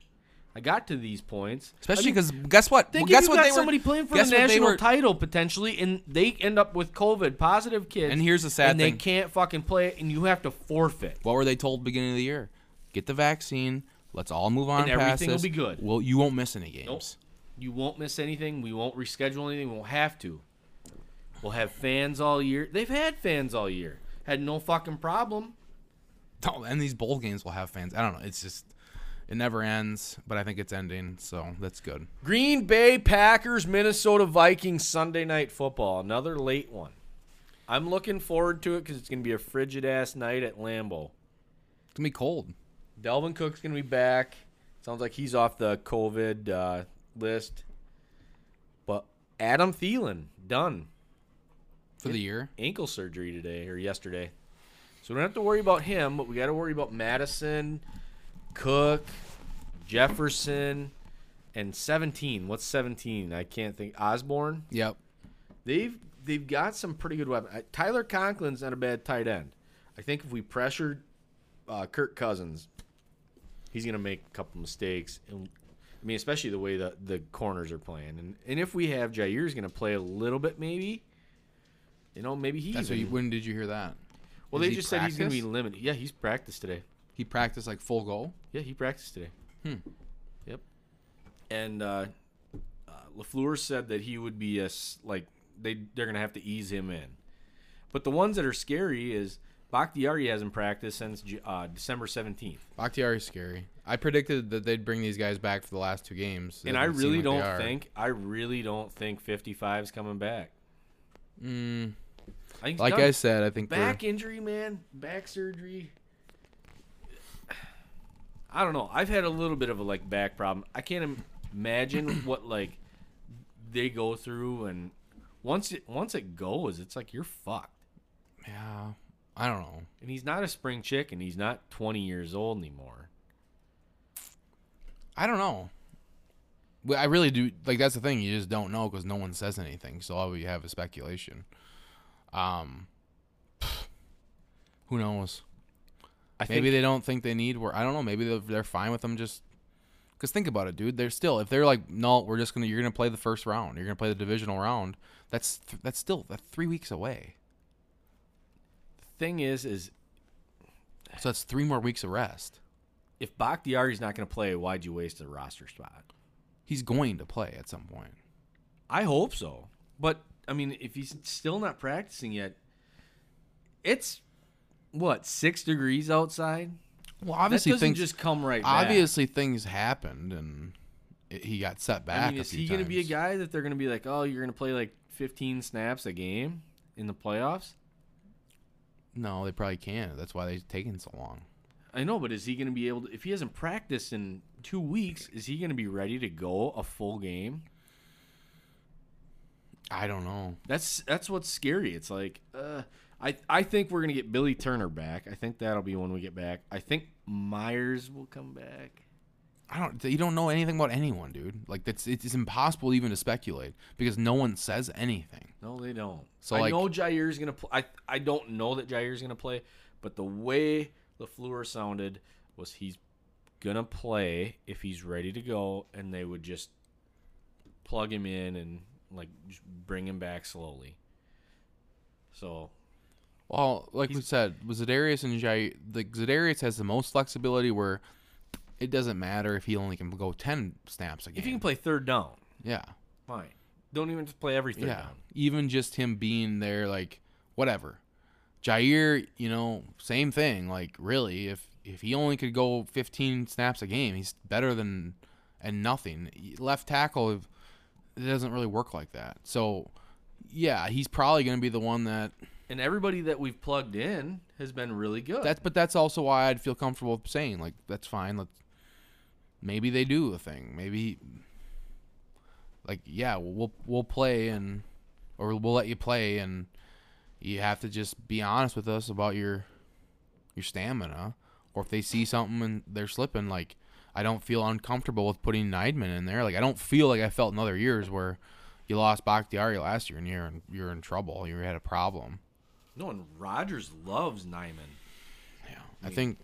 S2: I got to these points.
S1: Especially
S2: I mean,
S1: because guess what?
S2: think
S1: guess what
S2: got
S1: they were
S2: somebody playing for the national
S1: were-
S2: title potentially, and they end up with COVID positive kids.
S1: And here's the sad
S2: thing. they can't fucking play it, and you have to forfeit.
S1: What were they told beginning of the year? Get the vaccine. Let's all move on
S2: And everything will be good.
S1: Well, you won't miss any games.
S2: Nope. You won't miss anything. We won't reschedule anything. We won't have to. We'll have fans all year. They've had fans all year. Had no fucking problem.
S1: Oh, and these bowl games will have fans. I don't know. It's just it never ends, but I think it's ending, so that's good.
S2: Green Bay Packers, Minnesota Vikings Sunday night football. Another late one. I'm looking forward to it because it's going to be a frigid ass night at Lambeau.
S1: It's gonna be cold.
S2: Dalvin Cook's going to be back. Sounds like he's off the COVID uh, list. But Adam Thielen, done.
S1: For the year,
S2: ankle surgery today or yesterday. So we don't have to worry about him, but we got to worry about Mattison, Cook, Jefferson, and 17. What's 17? I can't think. Osborn.
S1: yep.
S2: They've they've got some pretty good weapons. Tyler Conklin's not a bad tight end. I think if we pressured uh, Kirk Cousins, he's gonna make a couple mistakes, and I mean, especially the way the the corners are playing, and and if we have Jair's going to play a little bit, maybe. You know, maybe he.
S1: That's what you, when did you hear that?
S2: well,
S1: Has
S2: they
S1: he
S2: just said he's going to be limited. Yeah, he's practiced today.
S1: He practiced like full goal.
S2: Yeah, he practiced today.
S1: Hmm.
S2: Yep. And uh, uh, LaFleur said that he would be a like they they're gonna have to ease him in. But the ones that are scary is Bakhtiari hasn't practiced since uh, December seventeenth,
S1: Bakhtiari's scary. I predicted that they'd bring these guys back for the last two games. It
S2: and I really
S1: like
S2: don't think I really don't think 55's coming back.
S1: Mm,
S2: I
S1: like. I said, I think
S2: back injury, man, back surgery. I don't know. I've had a little bit of a like back problem. I can't im- imagine what like they go through, and once it once it goes, it's like you're fucked.
S1: Yeah, I don't know.
S2: And he's not a spring chicken. He's not 20 years old anymore.
S1: I don't know. Well, I really do. Like that's the thing. You just don't know because no one says anything. So all we have is speculation. Um, who knows?
S2: I
S1: Maybe they don't think they need work. I don't know. Maybe they're, they're fine with them just. Because think about it, dude. They're still if they're like, no, we're just gonna you're gonna play the first round. You're gonna play the divisional round. That's th- that's still that's three weeks away.
S2: thing is, is
S1: So that's three more weeks of rest.
S2: if Bakhtiari's not going to play, why'd you waste a roster spot?
S1: He's going to play at some point.
S2: I hope so. But I mean, if he's still not practicing yet, it's what six degrees outside.
S1: Well, obviously things
S2: just come right back.
S1: obviously things happened and it, he got set back.
S2: I mean, is he going to be a guy that they're going to be like, oh, you're going to play like 15 snaps a game in the playoffs?
S1: No, they probably can't. That's why they've taken so long.
S2: I know, but is he going to be able to? If he hasn't practiced in two weeks, is he going to be ready to go a full game?
S1: I don't know.
S2: That's that's what's scary. It's like, uh, I I think we're gonna get Billy Turner back. I think that'll be when we get back. I think Myers will come back.
S1: I don't. You don't know anything about anyone, dude. Like that's it's impossible even to speculate because no one says anything.
S2: No, they don't.
S1: So,
S2: I
S1: like-
S2: know Jair's gonna play. I I don't know that Jair's gonna play, but the way LaFleur sounded was he's gonna play if he's ready to go, and they would just plug him in and like just bring him back slowly. So
S1: Well, like we said, with Za'Darius and Jair, the Za'Darius has the most flexibility where it doesn't matter if he only can go ten snaps a game.
S2: if you can play third down,
S1: yeah,
S2: fine. Don't even to play every third
S1: yeah.
S2: down.
S1: Even just him being there, like whatever. Jair, you know, same thing. Like really, if if he only could go 15 snaps a game, he's better than and nothing. Left tackle, it doesn't really work like that. So, yeah, he's probably going to be the one that
S2: And everybody that we've plugged in has been really good.
S1: That's but that's also why I'd feel comfortable saying like that's fine. Let's maybe they do a thing. Maybe like yeah, we'll we'll play and or we'll let you play and you have to just be honest with us about your your stamina. Or if they see something and they're slipping, like I don't feel uncomfortable with putting Nijman in there. Like I don't feel like I felt in other years where you lost Bakhtiari last year and you're in, you're in trouble. You had a problem.
S2: no, and Rodgers loves Nijman.
S1: Yeah, I think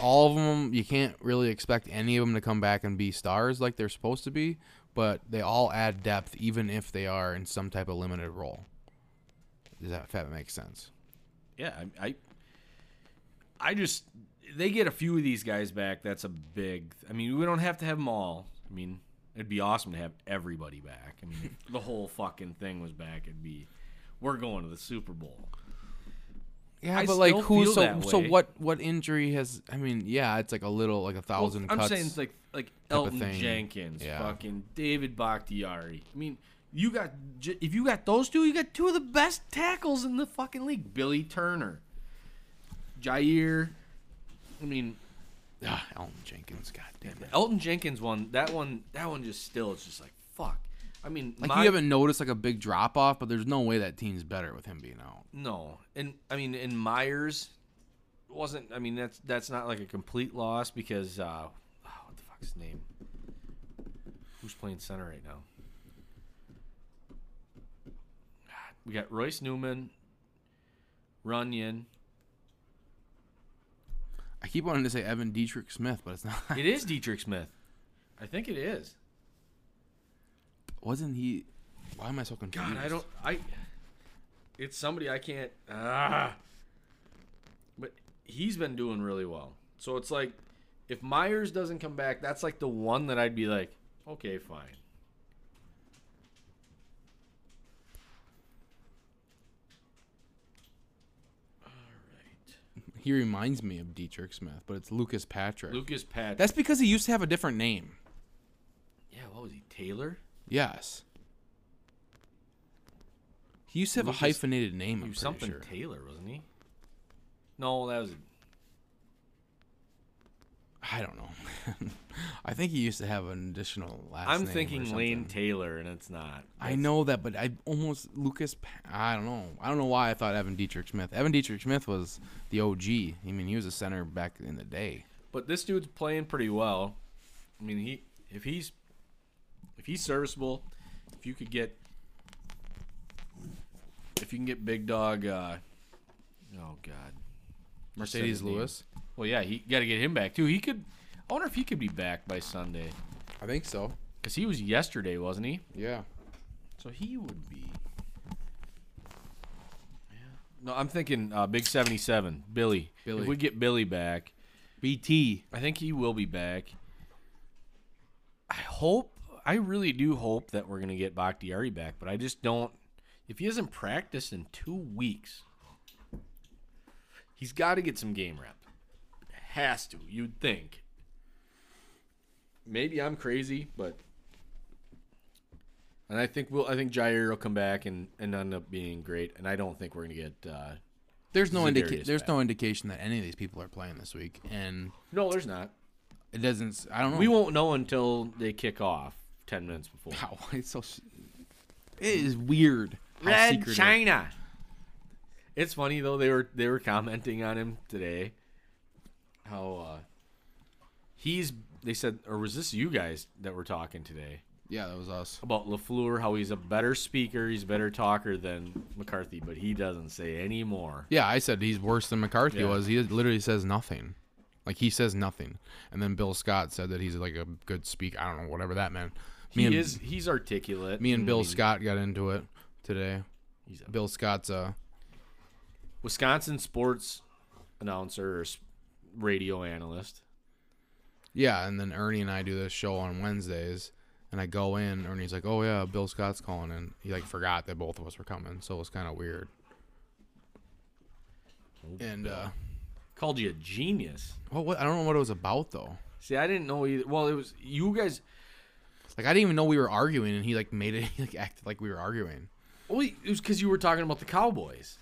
S1: all of them you can't really expect any of them to come back and be stars like they're supposed to be, but they all add depth even if they are in some type of limited role. Does that if that makes sense?
S2: Yeah, I, I, I just they get a few of these guys back. That's a big. I mean, we don't have to have them all. I mean, it'd be awesome to have everybody back. I mean, if the whole fucking thing was back. It'd be, we're going to the Super Bowl.
S1: Yeah,
S2: I
S1: but like who? So so what? What injury has? I mean, yeah, it's like a little like a
S2: Well,
S1: thousand
S2: I'm
S1: cuts.
S2: saying it's like like
S1: Elgton.
S2: Jenkins,
S1: Yeah.
S2: fucking David Bakhtiari. I mean, you got if you got those two, you got two of the best tackles in the fucking league. Billy Turner, Jair. I mean,
S1: ah, Elgton Jenkins. God damn it!
S2: Elgton Jenkins one. That one. That one just still. It's just like fuck. I mean,
S1: Like
S2: my-
S1: you haven't noticed like a big drop off, but there's no way that team's better with him being out.
S2: No, and I mean, in Myers wasn't. I mean, that's that's not like a complete loss because uh, oh, what the fuck's his name? Who's playing center right now? God, We got Royce Newman, Runyan.
S1: I keep wanting to say Evan Dietrich Smith, but it's not.
S2: It is Dietrich Smith. I think it is.
S1: Wasn't he? Why am I so confused?
S2: God, I don't. I. It's somebody I can't. Ah. But he's been doing really well. So it's like, if Myers doesn't come back, that's like the one that I'd be like, okay, fine.
S1: He reminds me of Dietrich Smith, but it's Lucas Patrick.
S2: Lucas Patrick.
S1: That's because he used to have a different name.
S2: yeah. What was he? Taylor.
S1: Yes. He used to have
S2: Lucas-
S1: a hyphenated name.
S2: He was something
S1: sure.
S2: Taylor, wasn't he? No, that was.
S1: I don't know. I think he used to have an additional last name.
S2: I'm thinking Lane. Taylor, and it's not.
S1: I know that, but I almost Lucas. I don't know. I don't know why I thought Evan Dietrich Smith. Evan Dietrich Smith was the OG. I mean, he was a center back in the day.
S2: But this dude's playing pretty well. I mean, he if he's if he's serviceable, if you could get if you can get big dog uh oh god.
S1: Marcedes
S2: his name.
S1: Lewis.
S2: Well, yeah, he got to get him back too. He could I wonder if he could be back by Sunday
S1: I think so.
S2: cuz he was yesterday, wasn't he?
S1: Yeah.
S2: So he would be Yeah. No, I'm thinking uh, Big 77, Billy.
S1: Billy.
S2: If we get Billy back,
S1: BT.
S2: I think he will be back. I hope, I really do hope that we're going to get Bakhtiari back, but I just don't. If he hasn't practiced in two weeks, he's got to get some game rep. Has to, you'd think. Maybe I'm crazy, but. And I think we'll. I think Jair will come back and, and end up being great. And I don't think we're gonna get. Uh,
S1: There's no
S2: Za'Darius
S1: indica- There's
S2: back.
S1: no indication that any of these people are playing this week, and
S2: no, there's not.
S1: it doesn't. I don't know.
S2: We won't know until they kick off ten minutes before.
S1: Wow, it's so. It is weird. how secretive-
S2: China. It's funny though they were they were commenting on him today. How uh, he's they said or was this you guys that were talking today
S1: Yeah, that was us.
S2: about LaFleur? How he's a better speaker, he's a better talker than McCarthy, but he doesn't say any more.
S1: Yeah, I said he's worse than McCarthy
S2: Yeah.
S1: was. He literally says nothing. Like he says nothing. And then Bill Scott said that he's like a good speaker. I don't know, whatever that meant. Me
S2: He
S1: and
S2: is he's articulate.
S1: me and Bill
S2: mean,
S1: Scott got into it today.
S2: He's a
S1: Bill Scott's uh
S2: Wisconsin sports announcer or s- radio analyst.
S1: yeah, and then Ernie and I do this show on Wednesdays and I go in, Ernie's like, Oh yeah, Bill Scott's calling in. He like forgot that both of us were coming, so it was kinda weird. And uh
S2: Called you a genius.
S1: well, what I don't know what it was about though.
S2: See, I didn't know either. Well, it was you guys.
S1: Like I didn't even know we were arguing, and he like made it he like acted like we were arguing.
S2: Well, it was because you were talking about the Cowboys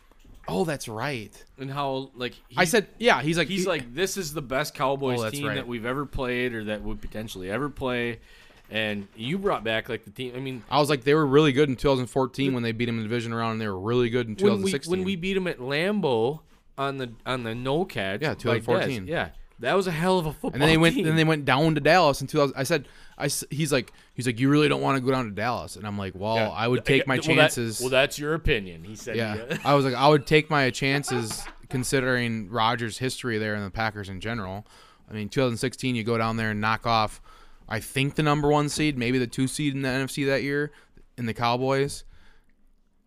S1: Oh, that's right.
S2: and how like he,
S1: I said, yeah. He's like,
S2: he's
S1: he-
S2: like this is the best Cowboys
S1: Oh,
S2: team
S1: right.
S2: that we've ever played or that would potentially ever play, and you brought back like the team. I mean,
S1: I was like, they were really good in 2014 when they beat him in the division round, and they were really good in
S2: when we
S1: 2016.
S2: when we beat them at Lambeau on the on the no catch,
S1: Yeah, 2014.
S2: Dez, yeah, that was a hell of a football.
S1: and then they went,
S2: team.
S1: then they went down to Dallas in 2000. I said, I he's like, he's like, you really don't want to go down to Dallas, and I'm like, well,
S2: Yeah.
S1: I would take my
S2: Well, that-
S1: chances.
S2: Well, that's your opinion. He said,
S1: yeah, I was like, I would take my chances considering Rodgers' history there and the Packers in general. I mean, 2016, you go down there and knock off, I think the number one seed, maybe the two seed in the NFC that year, in the Cowboys.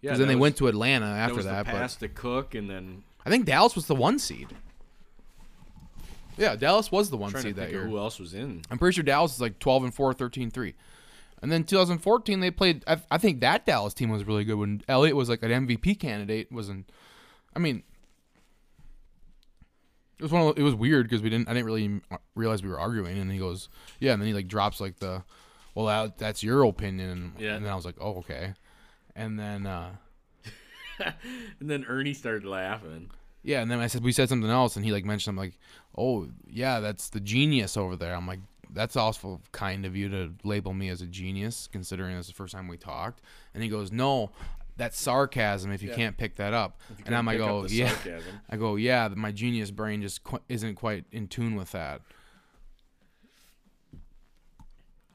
S2: yeah.
S1: Because then they
S2: was-
S1: went to Atlanta
S2: that
S1: after
S2: was
S1: that.
S2: the
S1: but
S2: pass to Cook, and then
S1: I think Dallas was the one seed. Yeah, Dallas was the one seed that year.
S2: who else was in.
S1: I'm pretty sure Dallas is like 12 and 4, 13 3. And then 2014 they played I, I think that Dallas team was really good when Elliott was like an MVP candidate wasn't I mean it was one of, it was weird because we didn't I didn't really realize we were arguing and he goes yeah and then he like drops like the well that, that's your opinion
S2: Yeah.
S1: and then I was like oh okay and then uh
S2: And then Ernie started laughing.
S1: Yeah, and then I said we said something else, and he like mentioned I'm like, oh yeah, that's the genius over there. I'm like, that's also kind of you to label me as a genius, considering it's the first time we talked. And he goes, no, that's sarcasm if you
S2: Yeah.
S1: can't pick that up. And I'm like, oh yeah,
S2: sarcasm.
S1: I go yeah, my genius brain just qu- isn't quite in tune with that.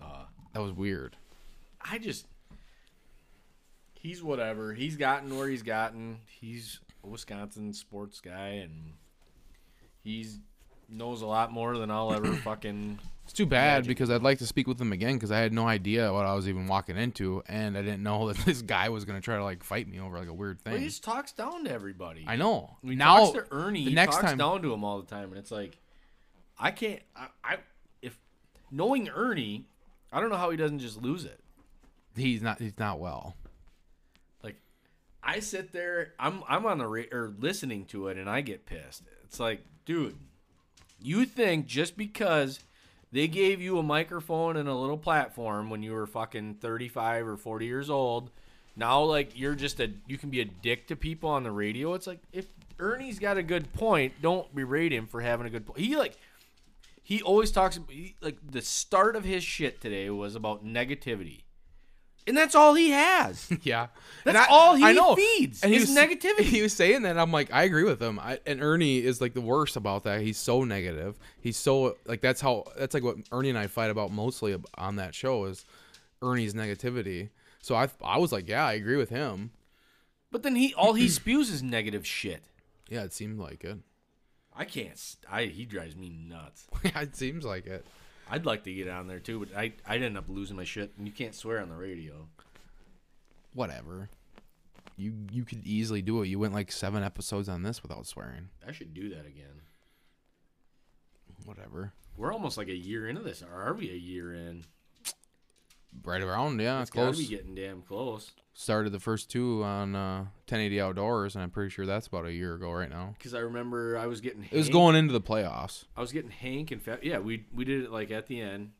S2: Uh,
S1: That was weird.
S2: I just he's whatever. He's gotten where he's gotten. He's a Wisconsin sports guy and he's knows a lot more than I'll ever fucking.
S1: It's too bad
S2: Imagine.
S1: because I'd like to speak with him again because I had no idea what I was even walking into, and I didn't know that this guy was gonna try to like fight me over like a weird
S2: Well,
S1: thing.
S2: he just talks down to everybody.
S1: I know.
S2: He
S1: now
S2: talks to Ernie,
S1: the
S2: he
S1: next
S2: talks
S1: time-
S2: down to him all the time, and it's like, I can't. I, I if knowing Ernie, I don't know how he doesn't just lose it.
S1: he's not he's not well.
S2: Like, I sit there, I'm I'm on the ra- or listening to it, and I get pissed. It's like, dude, you think just because they gave you a microphone and a little platform when you were fucking 35 or 40 years old, now like you're just a you can be a dick to people on the radio. It's like if Ernie's got a good point, don't berate him for having a good point. He like he always talks like the start of his shit today was about negativity. And that's all he has.
S1: Yeah,
S2: That's
S1: I-
S2: all he
S1: I know.
S2: feeds
S1: And he
S2: is
S1: was,
S2: negativity.
S1: He was saying that. I'm like, I agree with him. I, and Ernie is like the worst about that. He's so negative. He's so like that's how that's like what Ernie and I fight about mostly on that show is Ernie's negativity. So I I was like, yeah, I agree with him.
S2: But then he all he spews is negative shit.
S1: Yeah, it seemed like it.
S2: I can't. I he drives me nuts.
S1: yeah, it seems like it.
S2: I'd like to get on there too, but I I'd end up losing my shit. And you can't swear on the radio.
S1: Whatever. You you could easily do it. You went like seven episodes on this without swearing.
S2: I should do that again.
S1: Whatever.
S2: We're almost like a year into this. Or are we a year in?
S1: Right around, yeah,
S2: It's gotta be getting damn close.
S1: Started the first two on uh, 1080 Outdoors, and I'm pretty sure that's about a year ago right now.
S2: Because I remember I was getting.
S1: It was going into the playoffs.
S2: I was getting Hank and yeah, we we did it like at the end,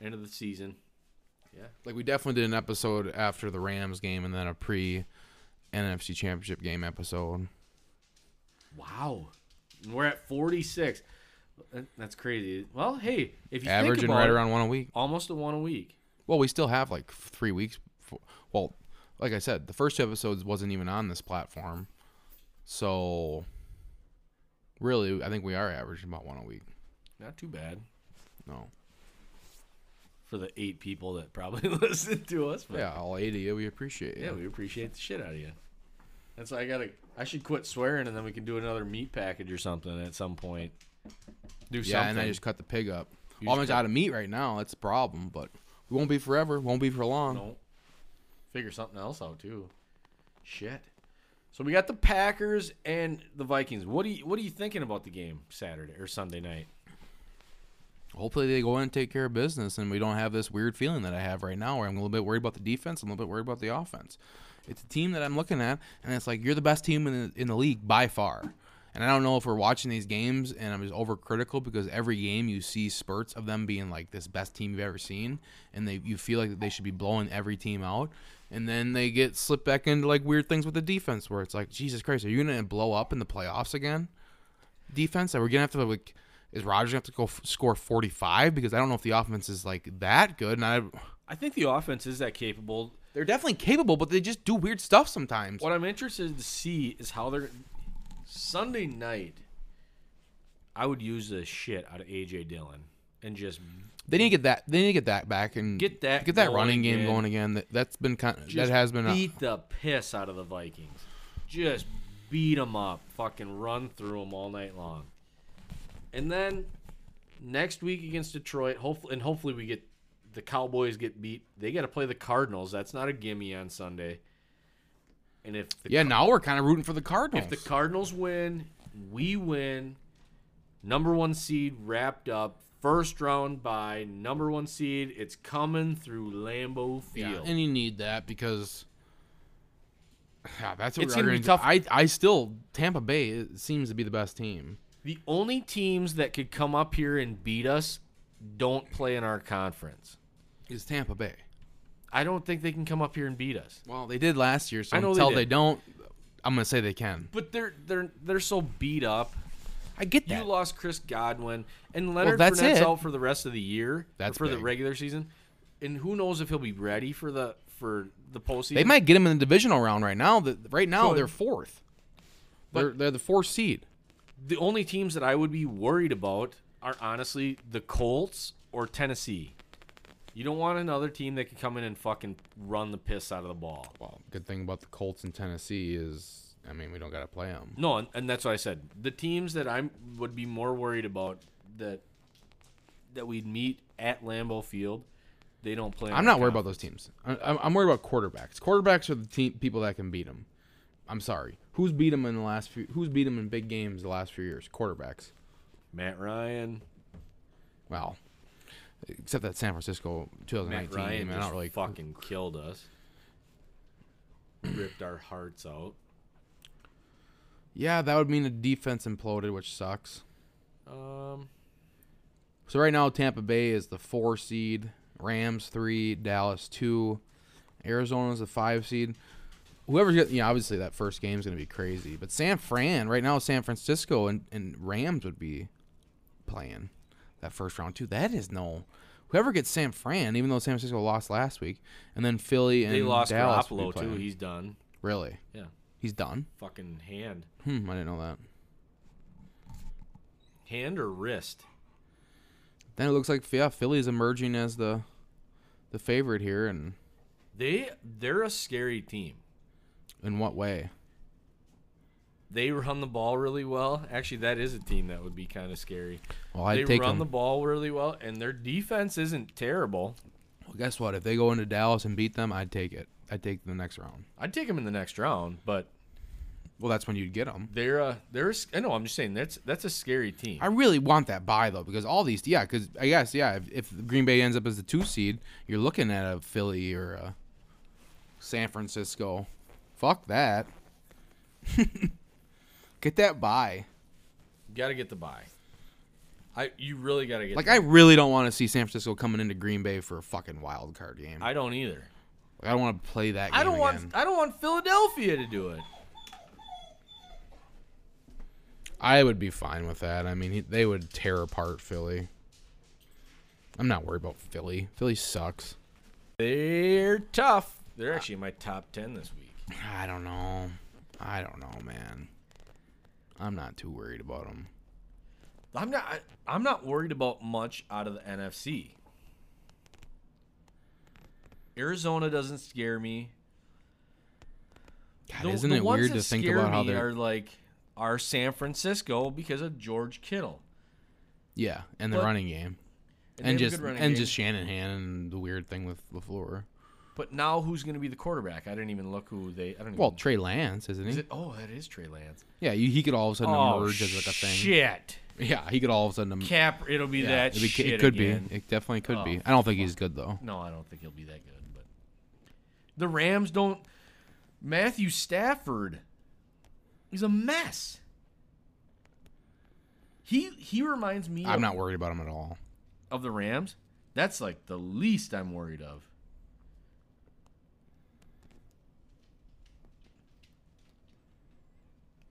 S2: end of the season. Yeah.
S1: Like we definitely did an episode after the Rams game, and then a pre NFC Championship game episode.
S2: Wow. And we're at 46. That- That's crazy. Well, hey, if you
S1: Averaging
S2: think about
S1: right
S2: it,
S1: around one a week.
S2: almost a one a week.
S1: Well, we still have like three weeks. For, well, like I said, the first two episodes wasn't even on this platform, so really, I think we are averaging about one a week.
S2: Not too bad
S1: No,
S2: for the eight people that probably listen to us. But
S1: yeah, all eighty, of you, we appreciate it.
S2: yeah, we appreciate the shit out of you. That's why I gotta. I should quit swearing, and then we can do another meat package or something at some point. Do
S1: yeah,
S2: something.
S1: and I just cut the pig up.
S2: You
S1: Well, I'm out of meat right now. That's the problem, but we won't be forever. Won't be for long.
S2: No. Figure something else out too. Shit. So we got the Packers and the Vikings. What do you what are you thinking about the game Saturday or Sunday night?
S1: Hopefully they go in and take care of business, and we don't have this weird feeling that I have right now, where I'm a little bit worried about the defense, I'm a little bit worried about the offense. It's a team that I'm looking at, and it's like you're the best team in the, in the league by far. And I don't know if we're watching these games and I'm just overcritical because every game you see spurts of them being like this best team you've ever seen, and they you feel like they should be blowing every team out, and then they get slipped back into like weird things with the defense where it's like Jesus Christ, are you gonna blow up in the playoffs again? Defense, are we gonna have to like? Is Rodgers gonna have to go f- score 45 because I don't know if the offense is like that good, and I
S2: I think the offense is that capable.
S1: they're definitely capable, but they just do weird stuff sometimes.
S2: What I'm interested to see is how they're Sunday night. I would use the shit out of AJ Dillon and just
S1: They need to get that. They need to get that back and
S2: Get that
S1: get that running game
S2: again.
S1: going again. That that's been kind. That has been. A,
S2: beat the piss out of the Vikings. Just beat them up, fucking run through them all night long. And then next week against Detroit, hopefully, and hopefully we get the Cowboys get beat. They got to play the Cardinals. That's not a gimme on Sunday. And if the
S1: yeah, now we're kind of rooting for the Cardinals.
S2: if the Cardinals win, we win. Number one seed wrapped up. First round by number one seed. It's coming through Lambeau
S1: yeah,
S2: Field.
S1: and you need that because. Yeah, that's what
S2: It's
S1: we're
S2: gonna be tough.
S1: I I still Tampa Bay seems to be the best team.
S2: The only teams that could come up here and beat us don't play in our conference.
S1: Is Tampa Bay?
S2: I don't think they can come up here and beat us.
S1: Well, they did last year, so
S2: I know they
S1: until
S2: did.
S1: they, don't, I'm gonna say they can.
S2: But they're they're they're so beat up.
S1: I get that.
S2: You lost Chris Godwin and Leonard
S1: that's
S2: Fournette's
S1: it.
S2: out for the rest of the year.
S1: That's
S2: for the regular season. And who knows if he'll be ready for the for the postseason.
S1: they might get him in the divisional round right now. The, right now
S2: Could.
S1: they're fourth. They're they're the fourth seed.
S2: the only teams that I would be worried about are honestly the Colts or Tennessee. You don't want another team that can come in and fucking run the piss out of the ball.
S1: Well, good thing about the Colts in Tennessee is I mean, we don't got to play them.
S2: No, and, and that's what I said. The teams that I would be more worried about that that we'd meet at Lambeau Field, they don't play.
S1: I'm not worried about those teams. I- I'm, I'm worried about quarterbacks. Quarterbacks are the team, people that can beat them. I'm sorry. Who's beat them in the last few? Who's beat them in big games the last few years? Quarterbacks.
S2: Matt Ryan.
S1: Well, except that San Francisco 2019
S2: Matt Ryan
S1: game. I don't really.
S2: fucking killed us. Ripped our hearts out.
S1: Yeah, that would mean the defense imploded, which sucks.
S2: Um,
S1: So right now, Tampa Bay is the four seed, Rams three, Dallas two, Arizona's the five seed. Whoever's getting, yeah, obviously that first game is going to be crazy. But San Fran, right now, San Francisco and, and Rams would be playing that first round too. That is no. Whoever gets San Fran, even though San Francisco lost last week, and then Philly and
S2: they lost
S1: Dallas
S2: Garoppolo too. He's done.
S1: really,
S2: Yeah,
S1: he's done.
S2: fucking hand,
S1: Hmm, I didn't know that.
S2: hand or wrist.
S1: Then it looks like yeah, Philly's emerging as the the favorite here, and
S2: They they're a scary team.
S1: in what way?
S2: They run the ball really well. Actually, that is a team that would be kind of scary.
S1: Well, I'd
S2: they run
S1: them.
S2: the ball really well, and their defense isn't terrible.
S1: Well, guess what? If they go into Dallas and beat them, I'd take it. I'd take the next round.
S2: I'd take them in the next round, but
S1: Well, that's when you'd get them.
S2: they're uh, they're. a- I know. I'm just saying that's that's a scary team.
S1: I really want that buy though, because all these, yeah, because I guess, yeah, if, if Green Bay ends up as the two seed, you're looking at a Philly or a San Francisco. Fuck that. get that buy.
S2: Got to get the buy. I you really got to get.
S1: Like
S2: the
S1: I really don't want to see San Francisco coming into Green Bay for a fucking wild card game. I,
S2: don't either.
S1: like, I don't want to play that. Game
S2: I don't
S1: again.
S2: want. I don't want Philadelphia to do it.
S1: I would be fine with that. I mean, he, they would tear apart Philly. I'm not worried about Philly. Philly sucks.
S2: They're tough. They're actually in my top ten this week.
S1: I don't know. I don't know, man. I'm not too worried about them.
S2: I'm not. I, I'm not worried about much out of the NFC. Arizona doesn't scare me.
S1: God,
S2: The-
S1: isn't
S2: the
S1: it weird to think about how they're
S2: like are San Francisco because of George Kittle
S1: yeah, and the
S2: but-
S1: running game,
S2: and, they
S1: and just and
S2: game.
S1: just Shanahan and the weird thing with LaFleur.
S2: But now who's going to be the quarterback? I didn't even look who they. I don't.
S1: Well,
S2: even,
S1: Trey Lance, isn't he?
S2: is it? Oh, that is Trey Lance.
S1: yeah, you, he could all of a sudden
S2: oh
S1: emerge as like a thing.
S2: shit!
S1: Yeah, he could all of a sudden.
S2: Cap, it'll be
S1: yeah,
S2: that
S1: be-
S2: shit
S1: It could
S2: again.
S1: be. It definitely could
S2: Oh,
S1: be. I don't think he's good though.
S2: No, I don't think he'll be that good. But the Rams don't. Matthew Stafford, he's a mess. He he reminds me.
S1: I'm
S2: of,
S1: not worried about him at all.
S2: of the Rams. That's like the least I'm worried of.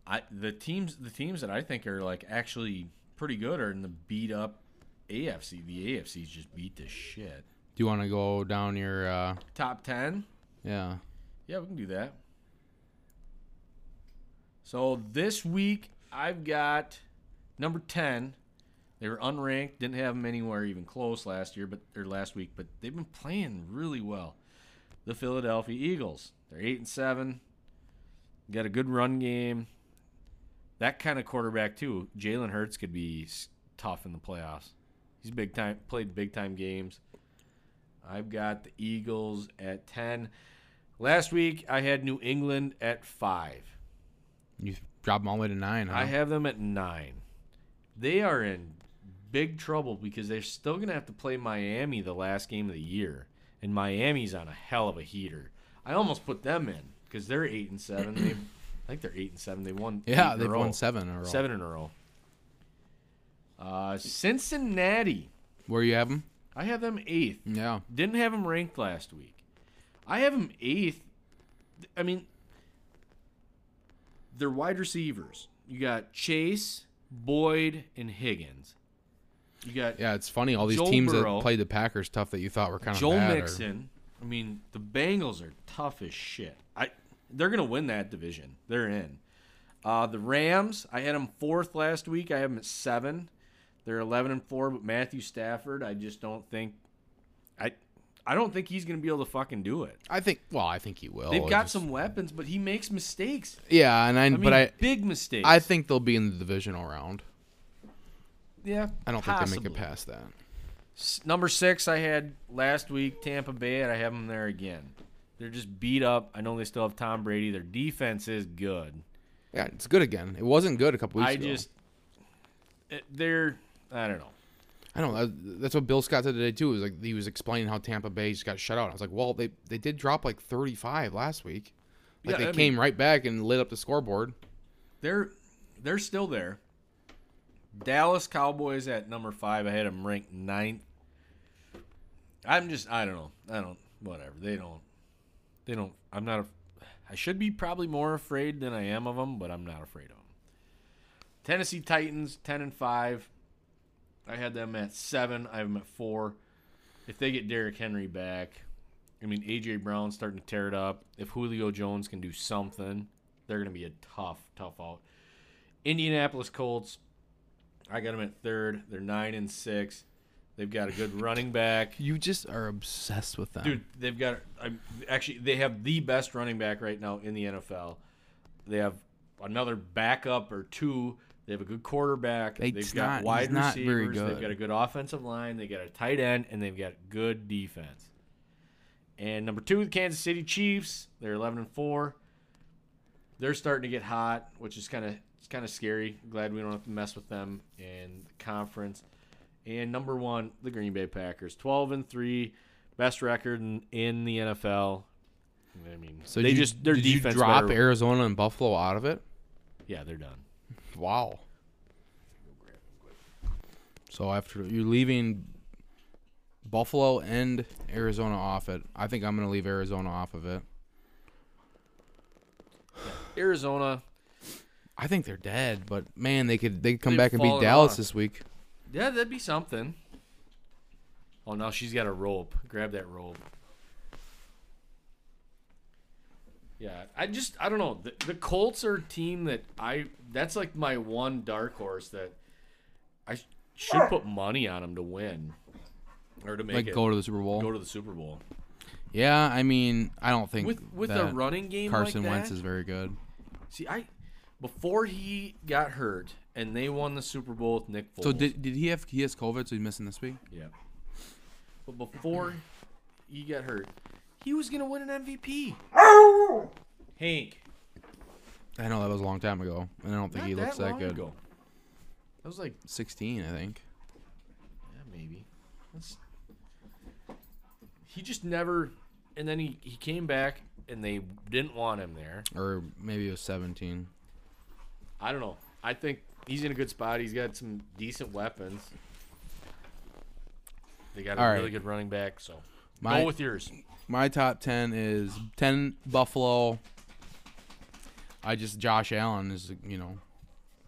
S2: I the teams the teams that I think are like actually pretty good are in the beat up AFC. The AFC's just beat to shit.
S1: Do you want to go down your? uh
S2: Top ten.
S1: Yeah.
S2: Yeah, we can do that. So this week I've got number ten. They were unranked, didn't have them anywhere even close last year, but or last week, but they've been playing really well. The Philadelphia Eagles. They're eight and seven. Got a good run game. That kind of quarterback too. Jalen Hurts could be tough in the playoffs. He's big time played big time games. I've got the Eagles at ten. Last week I had New England at five.
S1: You drop them all the way to nine. Huh?
S2: I have them at nine. They are in big trouble because they're still going to have to play Miami the last game of the year, and Miami's on a hell of a heater. I almost put them in because they're eight and seven. I think they're eight and seven. They won.
S1: yeah,
S2: eight in a
S1: they've won seven in a row.
S2: Seven in a row. Uh, Cincinnati.
S1: Where you have them?
S2: I have them eighth.
S1: Yeah.
S2: Didn't have them ranked last week. I have them eighth. I mean, they're wide receivers. You got Chase, Boyd, and Higgins. You got
S1: Yeah, it's funny. All these
S2: Joe
S1: teams
S2: Burrow.
S1: that played the Packers tough that you thought were kind of
S2: Joel
S1: bad.
S2: Mixon. I mean, the Bengals are tough as shit. They're gonna win that division. They're in. Uh, the Rams. I had them fourth last week. I have them at seven. They're eleven and four, but Matthew Stafford. I just don't think. I I don't think he's going to be able to fucking do it.
S1: I think. Well, I think he will.
S2: They've got
S1: just-
S2: some weapons, but he makes mistakes.
S1: Yeah, and I,
S2: I mean,
S1: but I
S2: big mistakes.
S1: I think they'll be in the divisional round.
S2: yeah,
S1: I don't think they
S2: possibly.
S1: make it past that.
S2: S- Number six, I had last week Tampa Bay, and I have them there again. They're just beat up. I know they still have Tom Brady. Their defense is good.
S1: Yeah, it's good again. It wasn't good a couple weeks
S2: I
S1: ago.
S2: I just, it- they're, I don't know.
S1: I know that- that's what Bill Scott said today too. It Was like he was explaining how Tampa Bay just got shut out. I was like, well, they they did drop like 35 last week. Like
S2: Yeah,
S1: they
S2: I mean-
S1: came right back and lit up the scoreboard.
S2: They're, they're still there. Dallas Cowboys at number five. I had them ranked ninth. I'm just, I don't know. I don't, whatever. They don't, they don't, I'm not, a, I should be probably more afraid than I am of them, but I'm not afraid of them. Tennessee Titans, 10 and 5. I had them at 7. I have them at 4. If they get Derrick Henry back, I mean, A.J. Brown's starting to tear it up. If Julio Jones can do something, they're going to be a tough, tough out. Indianapolis Colts, I got them at third. They're 9 and 6. They've got a good running back.
S1: You just are obsessed with them,
S2: Dude, they've got I'm, actually they have the best running back right now in the NFL. They have another backup or two. They have a good quarterback.
S1: They-
S2: They've got
S1: not-
S2: wide
S1: he's not very
S2: receivers. They've got a good offensive line. They got a tight end, and they've got good defense. And number two, the Kansas City Chiefs. They're eleven and four. They're starting to get hot, which is kind of it's kind of scary. Glad we don't have to mess with them in the conference. And number one, the Green Bay Packers, twelve and three, best record in, in the NFL. I mean,
S1: So
S2: they
S1: you-
S2: just their
S1: did
S2: defense
S1: you drop
S2: better-
S1: Arizona and Buffalo out of it.
S2: Yeah, they're done.
S1: Wow. So after you're leaving Buffalo and Arizona off it, I think I'm gonna leave Arizona off of it.
S2: Arizona,
S1: I think they're dead, but man, they could they could come back and beat Dallas this week.
S2: Yeah, that'd be something. Oh, now she's got a rope. Grab that rope. Yeah, I just I don't know. The, the Colts are a team that I that's like my one dark horse that I sh- should put money on them to win or to make
S1: Like
S2: it
S1: go to the Super Bowl.
S2: go to the Super Bowl.
S1: yeah, I mean, I don't think
S2: With with
S1: that
S2: the running game
S1: Carson
S2: like
S1: Wentz is very good.
S2: See, I before he got hurt and they won the Super Bowl with Nick Foles.
S1: So did did he have he has COVID? So he's missing this week.
S2: yeah. But before he got hurt, he was gonna win an MVP. Hank,
S1: I know that was a long time ago, and I don't think
S2: not
S1: he looks that,
S2: long
S1: good.
S2: Ago. That was like
S1: 16, I think.
S2: yeah, maybe. That's, he just never. And then he he came back and they didn't want him there.
S1: Or maybe it was 17.
S2: I don't know. I think he's in a good spot. He's got some decent weapons. They got a
S1: All
S2: really good running back. So
S1: My
S2: go with yours.
S1: my top 10 is 10 Buffalo. I just Josh Allen is you know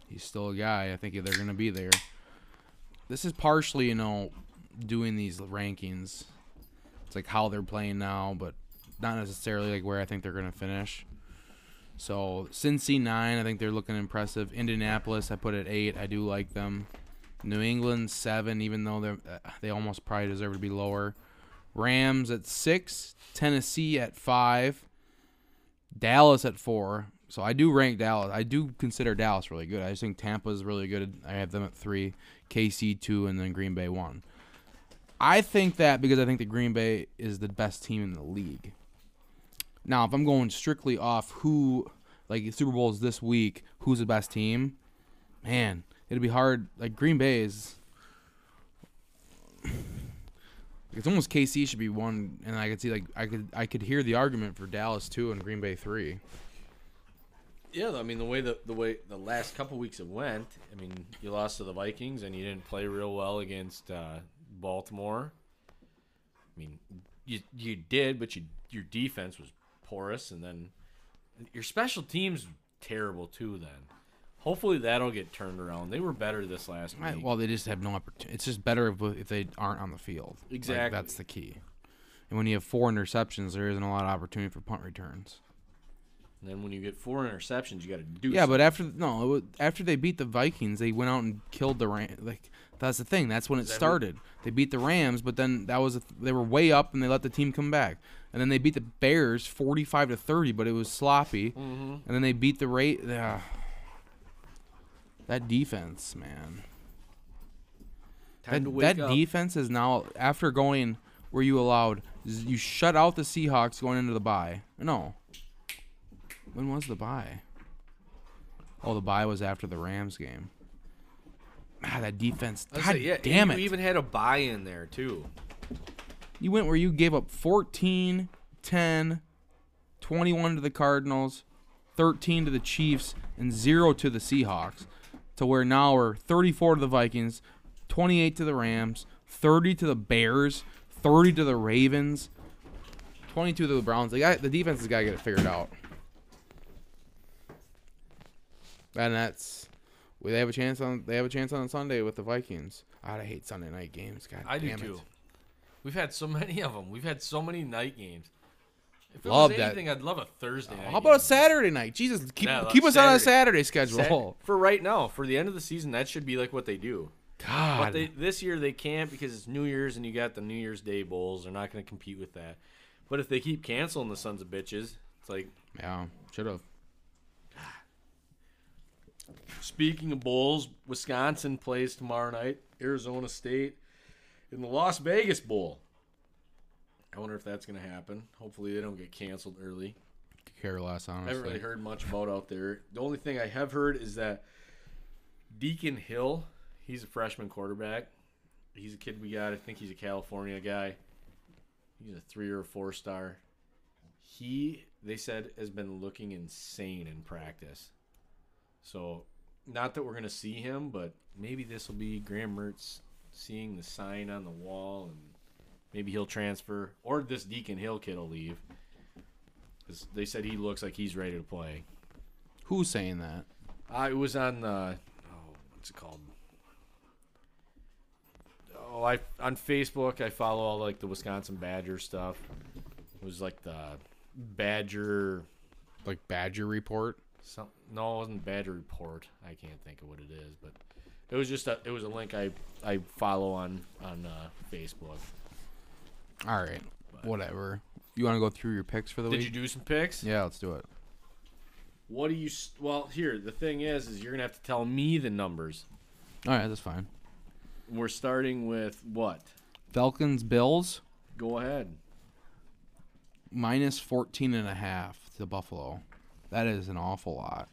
S1: he's still a guy. I think they're gonna be there. This is partially you know doing these rankings. It's like how they're playing now, but not necessarily like where I think they're gonna finish. So Cincy nine, I think they're looking impressive. Indianapolis, I put at eight. I do like them. New England seven, even though they uh, they almost probably deserve to be lower. Rams at six, Tennessee at five, Dallas at four. So I do rank Dallas. I do consider Dallas really good. I just think Tampa is really good. I have them at three, KC two, and then Green Bay one. I think that because I think the Green Bay is the best team in the league. Now, if I'm going strictly off who, like Super Bowls this week, who's the best team? Man, it'd be hard. Like Green Bay is. It's almost KC should be one, and I could see like I could I could hear the argument for Dallas two and Green Bay three.
S2: Yeah, I mean the way the the way the last couple weeks it went. I mean, you lost to the Vikings and you didn't play real well against uh, Baltimore. I mean, you you did, but you your defense was porous, and then your special teams terrible too. Then, hopefully that'll get turned around. They were better this last week.
S1: well, they just have no opportunity. It's just better if, if they aren't on the field. Like,
S2: Exactly.
S1: that's the key. And when you have four interceptions, there isn't a lot of opportunity for punt returns.
S2: And then when you get four interceptions, you got to do.
S1: Yeah,
S2: something.
S1: but after no, it wa- after they beat the Vikings, they went out and killed the. Like that's the thing. That's when it
S2: that who-
S1: started. They beat the Rams, but then that was a th- they were way up and they let the team come back. And then they beat the Bears forty-five to thirty, but it was sloppy.
S2: Mhm.
S1: And then they beat the rate. Uh, that defense, man.
S2: Time
S1: That, that defense is now after going where you allowed you shut out the Seahawks going into the bye. No. When was the bye? Oh, the bye was after the Rams game. Ah, that defense. God
S2: say, yeah,
S1: damn
S2: you
S1: it.
S2: even had a buy in there too.
S1: You went where you gave up 14, 10, 21 to the Cardinals, 13 to the Chiefs, and 0 to the Seahawks. To where now we're 34 to the Vikings, 28 to the Rams, 30 to the Bears, 30 to the Ravens, 22 to the Browns. They got, the defense has got to get it figured out. And that's well, they have a chance on they have a chance on Sunday with the Vikings. God, I hate Sunday night games. God
S2: I do
S1: damn
S2: too.
S1: it.
S2: We've had so many of them. We've had so many night games. If it
S1: Love
S2: was
S1: that.
S2: anything, I'd love a Thursday uh, night.
S1: How about a
S2: game.
S1: Saturday night? Jesus, keep
S2: Yeah,
S1: keep us on a
S2: Saturday.
S1: Saturday
S2: Sat-
S1: schedule.
S2: for right now, for the end of the season, that should be like what they do. But
S1: God,
S2: they, this year they can't because it's New Year's and you got the New Year's Day bowls. They're not going to compete with that. But if they keep canceling the sons of bitches, it's like
S1: yeah, should have.
S2: Speaking of bowls, Wisconsin plays tomorrow night. Arizona State in the Las Vegas Bowl. I wonder if that's going to happen. Hopefully, they don't get canceled early.
S1: Care less, honestly.
S2: I haven't really heard much about out there. The only thing I have heard is that Deacon Hill, he's a freshman quarterback. He's a kid we got. I think he's a California guy. He's a three or four star. He, they said, has been looking insane in practice. So, not that we're going to see him, but maybe this will be Graham Mertz seeing the sign on the wall and maybe he'll transfer. Or this Deacon Hill kid will leave. Cuz they said he looks like he's ready to play.
S1: Who's saying that?
S2: Uh, it was on the oh, what's it called? Oh, I on Facebook I follow all like the Wisconsin Badger stuff. It was like the Badger.
S1: Like Badger Report?
S2: Some, no, it wasn't Badger Report. I can't think of what it is, but it was just a it was a link I I follow on on uh, Facebook.
S1: All right, whatever. You want to go through your picks for the
S2: Did
S1: week?
S2: Did you do some picks?
S1: yeah, let's do it.
S2: What do you? Well, here the thing is, is you're gonna have to tell me the numbers.
S1: All right, that's fine.
S2: We're starting with what?
S1: Falcons Bills
S2: Go ahead.
S1: minus 14 and a half to Buffalo. That is an awful lot.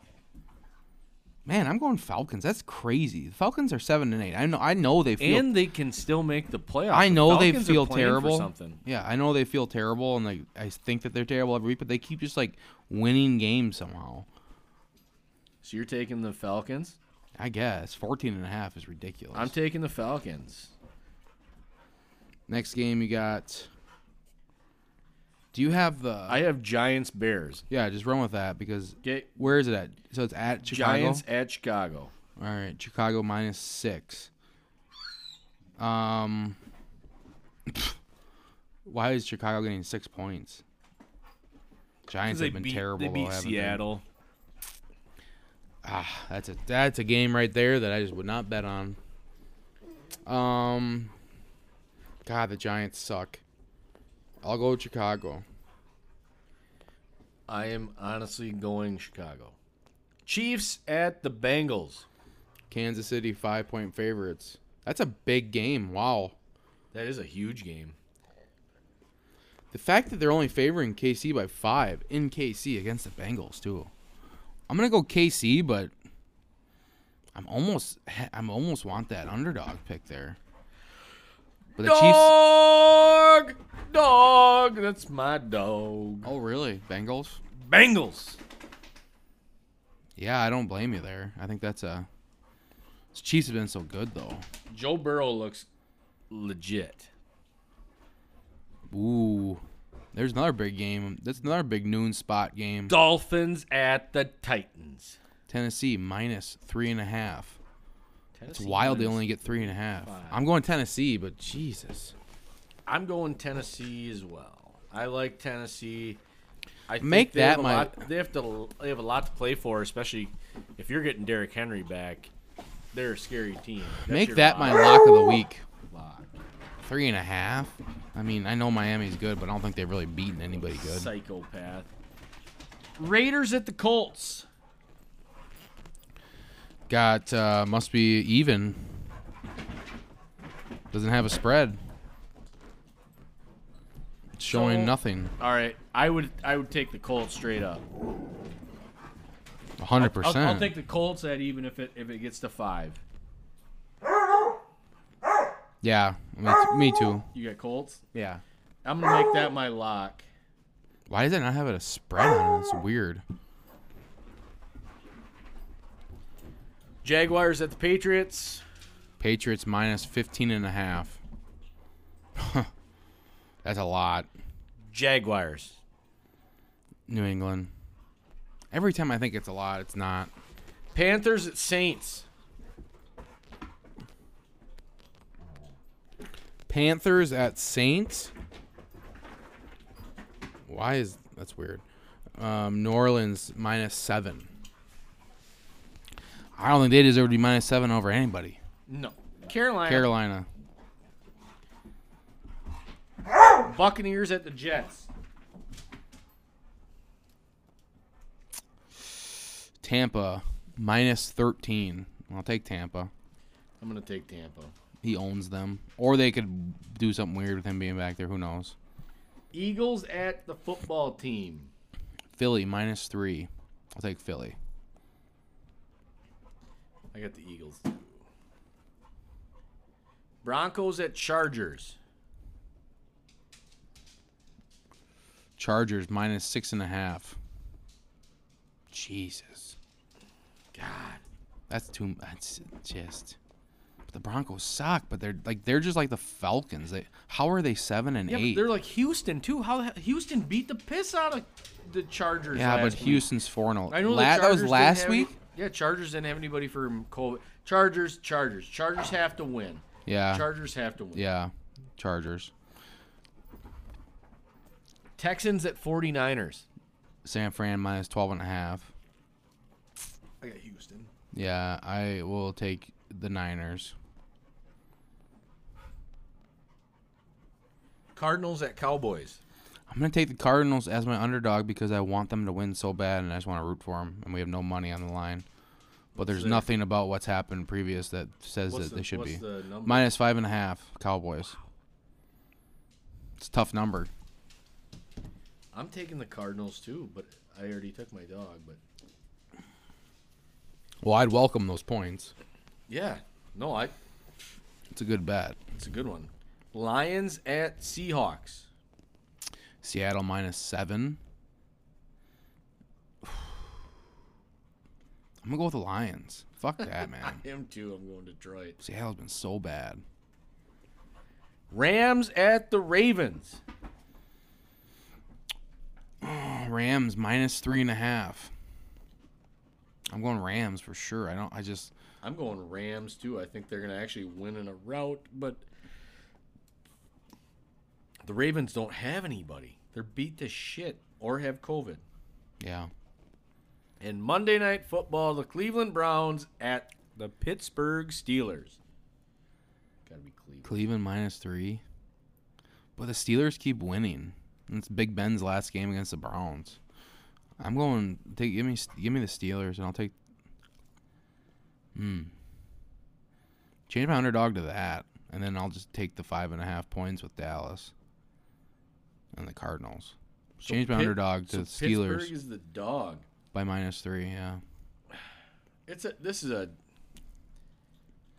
S1: Man, I'm going Falcons. That's crazy. The Falcons are 7 and 8. I know I know they feel
S2: and they can still make the playoffs.
S1: I
S2: The
S1: know they
S2: Falcons are
S1: feel terrible.
S2: something.
S1: Yeah, I know they feel terrible, and like I think that they're terrible every week, but they keep just like winning games somehow.
S2: So you're taking the Falcons.
S1: I guess 14 and a half is ridiculous.
S2: I'm taking the Falcons.
S1: Next game you got. Do you have the?
S2: I have Giants Bears.
S1: yeah, just run with that because
S2: Okay.
S1: where is it at? So it's at Chicago.
S2: Giants at Chicago.
S1: All right, Chicago minus six. Um, why is Chicago getting six points? Giants have been terrible.
S2: They
S1: though,
S2: beat
S1: haven't they?
S2: Seattle.
S1: Ah, that's a that's a game right there that I just would not bet on. Um, God, the Giants suck. I'll go with Chicago.
S2: I am honestly going Chicago. Chiefs at the Bengals.
S1: Kansas City five point favorites. That's a big game. Wow.
S2: That is a huge game.
S1: The fact that they're only favoring KC by five in KC against the Bengals too. I'm gonna go KC, but I'm almost I'm almost want that underdog pick there. But the Chiefs.
S2: Dog, dog. That's my dog.
S1: Oh really? Bengals?
S2: Bengals.
S1: Yeah, I don't blame you there. I think that's a. The Chiefs have been so good though.
S2: Joe Burrow looks legit.
S1: Ooh, there's another big game. That's another big noon spot game.
S2: Dolphins at the Titans.
S1: Tennessee minus three and a half. It's
S2: Tennessee
S1: wild they only get three and a half.
S2: five.
S1: I'm going Tennessee, but Jesus.
S2: I'm going Tennessee as well. I like Tennessee. I think
S1: Make that my-
S2: lot- they have to. They have a lot to play for, especially if you're getting Derrick Henry back. They're a scary team. That's
S1: Make
S2: your
S1: that my
S2: lock.
S1: lock of the week.
S2: Lock.
S1: Three and a half. I mean, I know Miami's good, but I don't think they've really beaten anybody good.
S2: Psychopath. Raiders at the Colts.
S1: Got uh, must be even. Doesn't have a spread. It's showing
S2: So-
S1: nothing.
S2: All right, I would I would take the Colts straight up.
S1: hundred
S2: I'll, I'll
S1: percent.
S2: take the Colts at even if it if it gets to five.
S1: Yeah, me, me too.
S2: You got Colts.
S1: Yeah.
S2: I'm gonna make that my lock.
S1: Why does it not have a spread on it? It's weird.
S2: Jaguars at the Patriots.
S1: Patriots minus 15 and a half. That's a lot.
S2: Jaguars.
S1: New England. Every time I think it's a lot, it's not.
S2: Panthers at Saints.
S1: Panthers at Saints. Why is that's weird? Um, New Orleans minus seven. I don't think they deserve to be minus seven over anybody.
S2: No. Carolina.
S1: Carolina.
S2: Buccaneers at the Jets.
S1: Tampa minus 13. I'll take Tampa.
S2: I'm gonna take Tampa.
S1: He owns them. Or they could do something weird with him being back there. Who knows?
S2: Eagles at the football team.
S1: Philly minus three. I'll take Philly.
S2: I got the Eagles. too. Broncos at Chargers.
S1: Chargers minus six and a half. Jesus.
S2: God.
S1: That's too. That's just. But the Broncos suck. But they're like they're just like the Falcons. They, how are they seven and
S2: Yeah,
S1: eight?
S2: they're like Houston too. How Houston beat the piss out of the Chargers.
S1: yeah, but
S2: week.
S1: Houston's four and
S2: I know the
S1: La- that was last week.
S2: Yeah, Chargers didn't have anybody from COVID. Chargers, Chargers, Chargers have to win.
S1: Yeah,
S2: Chargers have to win.
S1: yeah, Chargers.
S2: Texans at 49ers.
S1: San Fran minus 12 and a half.
S2: I got Houston.
S1: Yeah, I will take the Niners.
S2: Cardinals at Cowboys.
S1: I'm gonna take the Cardinals as my underdog because I want them to win so bad, and I just want to root for them. And we have no money on the line, but there's nothing about what's happened previous that says
S2: What's
S1: that
S2: the-
S1: they should
S2: what's
S1: be
S2: the number?
S1: minus five and a half. Cowboys. It's a tough number.
S2: I'm taking the Cardinals too, but I already took my dog. But
S1: Well, I'd welcome those points.
S2: yeah, no, I.
S1: It's a good bet.
S2: It's a good one. Lions at Seahawks.
S1: Seattle minus seven. I'm gonna go with the Lions. Fuck that, man.
S2: Him too. I'm going to Detroit.
S1: Seattle's been so bad.
S2: Rams at the Ravens.
S1: Oh, Rams minus three and a half. I'm going Rams for sure. I don't. I just.
S2: I'm going Rams too. I think they're going to actually win in a rout, but the Ravens don't have anybody. They're beat to shit or have COVID.
S1: Yeah.
S2: And Monday Night Football, the Cleveland Browns at the Pittsburgh Steelers. Gotta be Cleveland.
S1: Cleveland minus three. But the Steelers keep winning. And It's Big Ben's last game against the Browns. I'm going. Take give me give me the Steelers, and I'll take. Hmm. Change my underdog to that, and then I'll just take the five and a half points with Dallas. And the Cardinals.
S2: So
S1: Change my
S2: Pitt-
S1: underdog to
S2: so
S1: the Steelers
S2: Pittsburgh is the dog.
S1: by minus three. Yeah.
S2: It's a. This is a.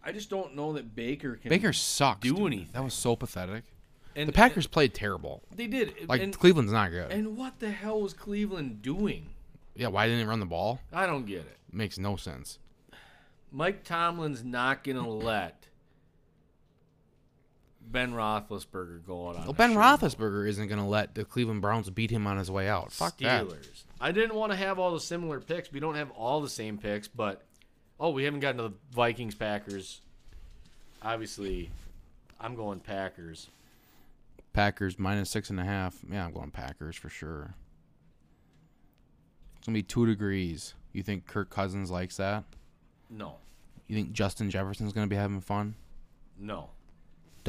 S2: I just don't know that Baker can.
S1: Baker sucks.
S2: do
S1: dude.
S2: anything.
S1: That was so pathetic.
S2: and,
S1: The Packers played terrible.
S2: They did.
S1: Like
S2: and,
S1: Cleveland's not good.
S2: and what the hell was Cleveland doing?
S1: yeah, why didn't it run the ball?
S2: I don't get it.
S1: Makes no sense.
S2: Mike Tomlin's not gonna let Ben Roethlisberger go out on.
S1: Well, Ben. Roethlisberger isn't going to let the Cleveland Browns beat him on his way out. Fuck that.
S2: Steelers. I didn't want to have all the similar picks. We don't have all the same picks, but oh, we haven't gotten to the Vikings Packers. Obviously, I'm going Packers.
S1: Packers minus six and a half. Yeah, I'm going Packers for sure. It's gonna be two degrees. You think Kirk Cousins likes that?
S2: No,
S1: You think Justin Jefferson's gonna be having fun?
S2: no.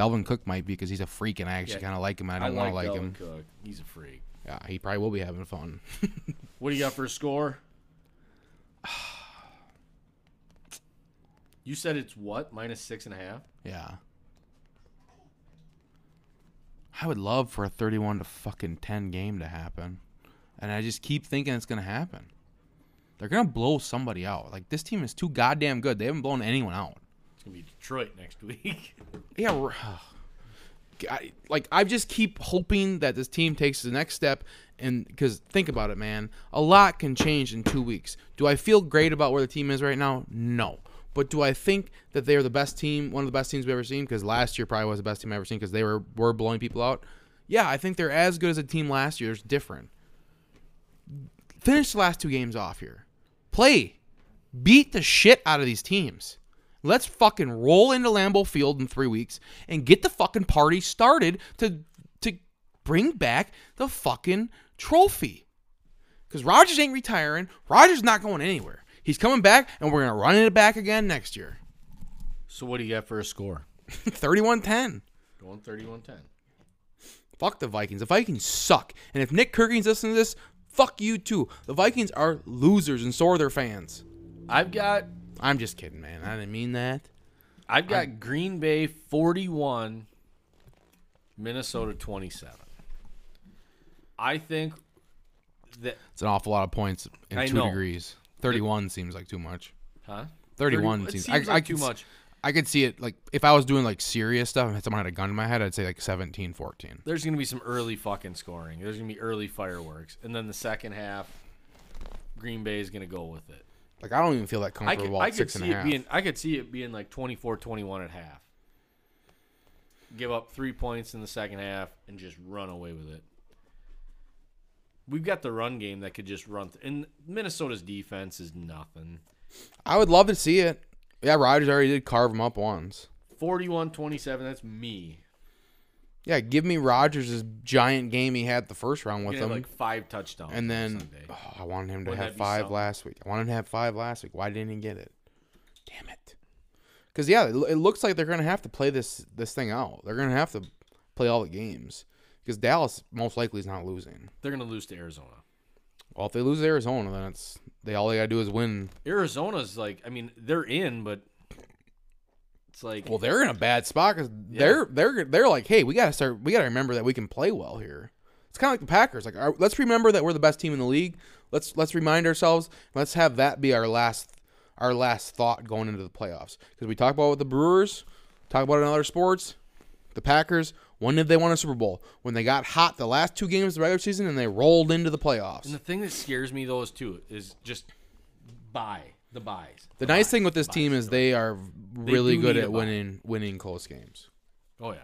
S1: Dalvin Cook might be because he's a freak and I actually
S2: Yeah.
S1: kind of like him. I don't want to like,
S2: Dalvin
S1: him.
S2: Cook. He's a freak.
S1: Yeah, he probably will be having fun.
S2: What do you got for a score? You said it's what minus six and a half.
S1: yeah. I would love for a 31 to fucking 10 game to happen. And I just keep thinking it's going to happen. They're going to blow somebody out. Like, this team is too goddamn good. They haven't blown anyone out.
S2: It's gonna be Detroit next week.
S1: Yeah, I, like I just keep hoping that this team takes the next step, and because think about it, man, a lot can change in two weeks. Do I feel great about where the team is right now? No, but do I think that they are the best team, one of the best teams we've ever seen? Because last year probably was the best team I've ever seen because they were were blowing people out. Yeah, I think they're as good as a team last year. It's different. Finish the last two games off here. Play, beat the shit out of these teams. Let's fucking roll into Lambeau Field in three weeks and get the fucking party started to to bring back the fucking trophy. Because Rodgers ain't retiring. Rodgers not going anywhere. He's coming back, and we're gonna run it back again next year.
S2: so what do you got for a score?
S1: 31-10.
S2: Going 31-10.
S1: Fuck the Vikings. The Vikings suck. And if Nick Kirking's listening to this, fuck you too. The Vikings are losers, and so are their fans.
S2: I've got
S1: I'm just kidding, man. I didn't mean that.
S2: I've got Green Bay 41, Minnesota 27. I think that
S1: It's an awful lot of points in
S2: I
S1: two
S2: know.
S1: degrees. 31 seems like too much.
S2: huh?
S1: 31
S2: it
S1: seems,
S2: seems
S1: I,
S2: like
S1: I
S2: too
S1: could,
S2: much.
S1: I could see it like if I was doing like serious stuff and someone had a gun in my head, I'd say like 17, 14.
S2: There's going to be some early fucking scoring. There's going to be early fireworks. And then the second half Green Bay is going to go with it.
S1: Like I don't even feel that
S2: I
S1: comfortable
S2: could, I could
S1: six and
S2: see
S1: a
S2: it being I could see it being like 24-21 at half. Give up 3 points in the second half and just run away with it. We've got the run game that could just run th- and Minnesota's defense is nothing.
S1: I would love to see it. Yeah, Rodgers already did carve them up once.
S2: 41-27, that's me.
S1: Yeah, give me Rodgers' giant game he had the first round with him.
S2: like 5 touchdowns
S1: and then
S2: Sunday.
S1: oh, I wanted him to
S2: Wouldn't
S1: have
S2: be
S1: five
S2: something?
S1: last week. I wanted him to have five last week. Why didn't he get it? Damn it. Because yeah, it, it looks like they're gonna have to play this this thing out. They're gonna have to play all the games because Dallas most likely is not losing.
S2: They're going to lose to Arizona.
S1: Well, if they lose to Arizona, then it's they all they gotta do is win.
S2: Arizona's like, I mean, they're in, but it's like,
S1: Well, they're in a bad spot because they're they're they're like, hey, we gotta start. We gotta remember that we can play well here. It's kind of like the Packers. Like, our, let's remember that we're the best team in the league. Let's let's remind ourselves. Let's have that be our last our last thought going into the playoffs. Because we talk about with the Brewers, talk about it in other sports. The Packers. When did they win a Super Bowl? When they got hot the last two games of the regular season and they rolled into the playoffs.
S2: and the thing that scares me though is too is just buy the buys.
S1: The nice
S2: buys,
S1: thing with this team is they are really
S2: do
S1: good at winning winning close games.
S2: Oh yeah,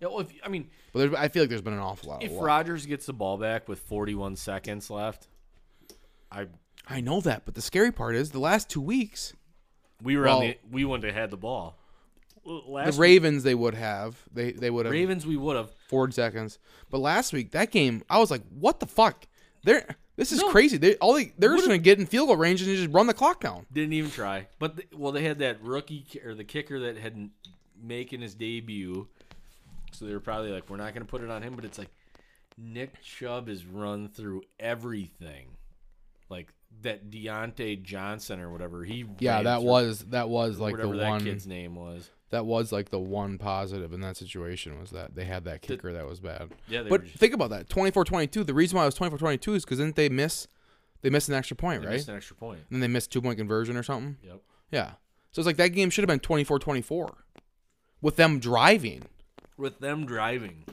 S2: yeah. Well, if I mean,
S1: But there's, I feel like there's been an awful lot.
S2: if
S1: luck.
S2: Gets the ball back with 41 seconds left, I
S1: I know that, but the scary part is the last two weeks,
S2: we were
S1: Well-
S2: on the we wouldn't have had the ball. Last
S1: the Ravens they would have they they would have
S2: Ravens we would have.
S1: four seconds, but last week that game I was like, what the fuck? They're this is
S2: No.
S1: crazy. They all they they're just gonna get in field goal range and just run the clock down.
S2: Didn't even try. But the, well, they had that rookie or the kicker that had n- making his debut, so they were probably like, "We're not going to put it on him." But it's like Nick Chubb has run through everything, like that Deontay Johnson or whatever. He
S1: Yeah, that
S2: through
S1: was that was like
S2: whatever
S1: the
S2: that
S1: one
S2: kid's name was.
S1: That was like the one positive in that situation was that they had that kicker that was bad.
S2: Yeah, they
S1: But
S2: just,
S1: think about that 24-22. The reason why it was 24-22 is because didn't they miss they missed an extra point,
S2: they
S1: right?
S2: missed an extra point.
S1: And then they missed two point conversion or something.
S2: Yep.
S1: Yeah. So it's like that game should have been 24-24 with them driving.
S2: With them driving.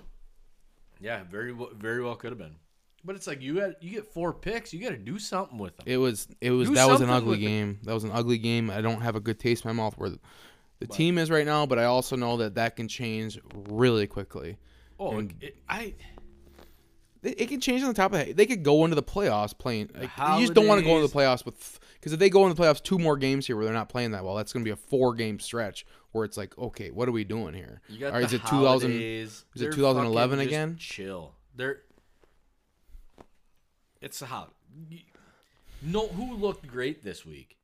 S2: Yeah, very well, very well could have been. But it's like you had you get four picks, you got to do something with them.
S1: It was it was
S2: Do
S1: that was an ugly game. That was an ugly game. I don't have a good taste in my mouth where the, the team is right now, but I also know that that can change really quickly.
S2: oh, it, I
S1: It, it can change on the top of that. They could go into the playoffs playing. Like, you just don't want to go into the playoffs with because if they go into the playoffs two more games here where they're not playing that well, that's going to be a four game stretch where it's like, okay, what are we doing here?
S2: You got
S1: All right,
S2: the
S1: is it 2000?
S2: holidays.
S1: is it
S2: They're
S1: 2011
S2: just
S1: again?
S2: Chill. They're. It's a holiday. No, who looked great this week?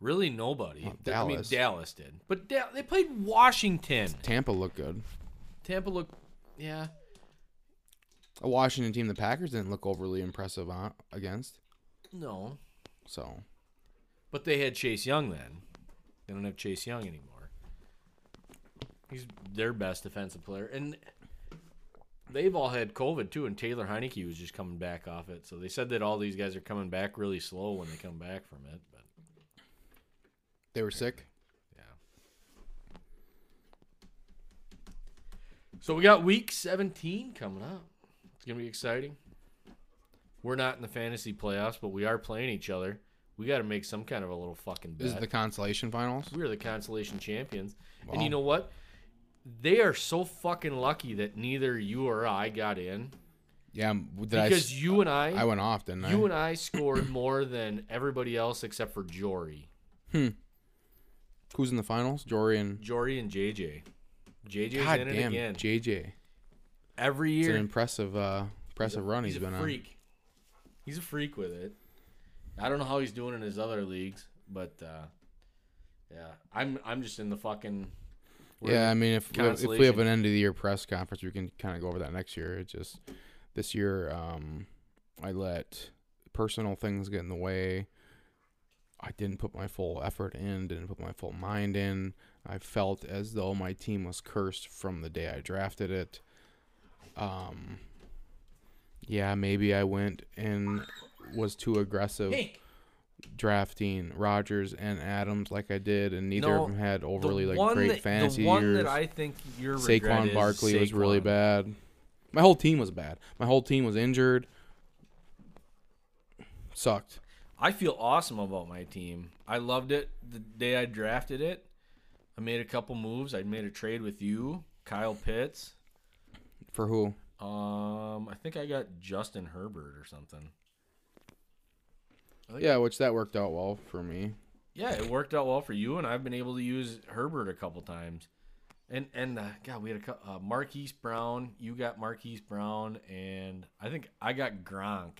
S2: Really, nobody.
S1: Well,
S2: I mean,
S1: Dallas.
S2: Dallas did, but da- they played Washington.
S1: Tampa looked good.
S2: Tampa looked, yeah.
S1: A Washington team the Packers didn't look overly impressive on, against.
S2: No,
S1: So
S2: but they had Chase Young then. They don't have Chase Young anymore. He's their best defensive player, and they've all had COVID too. And Taylor Heinicke was just coming back off it, so they said that all these guys are coming back really slow when they come back from it. But
S1: they were sick.
S2: Yeah. So we got week 17 coming up. It's going to be exciting. We're not in the fantasy playoffs, but we are playing each other. We got to make some kind of a little fucking bet.
S1: This is the consolation finals.
S2: we are the consolation champions. And you know what? They are so fucking lucky that neither you or I got in
S1: Yeah, I?
S2: because
S1: s-
S2: you and I,
S1: I went off, didn't I?
S2: you and I scored more than everybody else except for Jory. Hmm.
S1: Who's in the finals? Jory and
S2: Jory and JJ. JJ's
S1: God
S2: in it again.
S1: JJ.
S2: Every year.
S1: It's an impressive, uh, impressive run
S2: he's
S1: he's
S2: a
S1: been on.
S2: freak. He's a freak with it. I don't know how he's doing in his other leagues, but uh, yeah, I'm I'm just in the fucking.
S1: Yeah, I mean, if we, have, if we have an end of the year press conference, we can kind of go over that next year. It just this year, um, I let personal things get in the way. I didn't put my full effort in, didn't put my full mind in. I felt as though my team was cursed from the day I drafted it. Um, yeah, maybe I went and was too aggressive drafting Rodgers and Adams like I did, and neither
S2: No,
S1: of them had overly like great
S2: that,
S1: fantasy
S2: the one
S1: years.
S2: that I think your
S1: Saquon Barkley was really bad. My whole team was bad. My whole team was injured. Sucked.
S2: I feel awesome about my team. I loved it the day I drafted it. I made a couple moves. I made a trade with you, Kyle Pitts.
S1: For who?
S2: Um, I think I got Justin Herbert or something.
S1: Yeah, which that worked out well for me.
S2: Yeah, it worked out well for you, and I've been able to use Herbert a couple times. And and uh, God, we had a uh, Marquise Brown. You got Marquise Brown, and I think I got Gronk.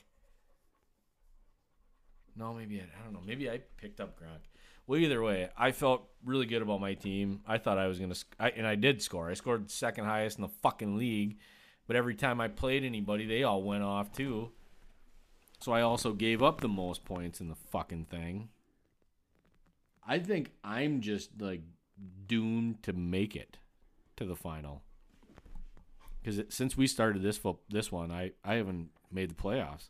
S2: No, maybe I, I don't know. Maybe I picked up Gronk. Well, either way, I felt really good about my team. I thought I was gonna, sc- I, and I did score. I scored second highest in the fucking league. But every time I played anybody, they all went off too. So I also gave up the most points in the fucking thing. I think I'm just like doomed to make it to the final. Because since we started this fo- this one, I I haven't made the playoffs.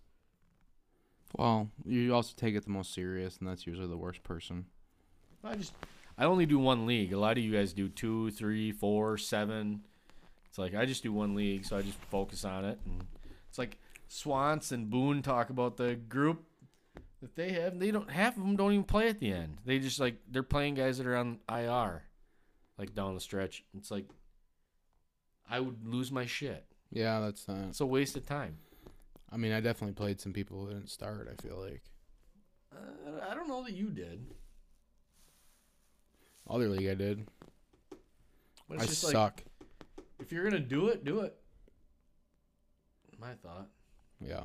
S1: Well, you also take it the most serious, and that's usually the worst person.
S2: I just I only do one league. A lot of you guys do two, three, four, seven. It's like I just do one league, so I just focus on it. And it's like Swans and Boone talk about the group that they have. They don't half of them don't even play at the end. They just like they're playing guys that are on IR, like down the stretch. It's like I would lose my shit.
S1: Yeah, that's not.
S2: It's a waste of time.
S1: I mean, I definitely played some people who didn't start. I feel like
S2: Uh, I don't know that you did.
S1: other league I did.
S2: But it's
S1: I
S2: just like
S1: suck.
S2: if you're gonna do it, do it. My thought.
S1: yeah.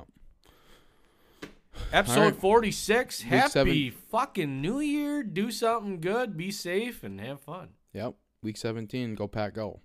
S2: Episode
S1: right.
S2: 46.
S1: Week
S2: Happy
S1: seven.
S2: fucking New Year. Do something good. Be safe and have fun.
S1: Yep. Week 17. Go Pack. Go.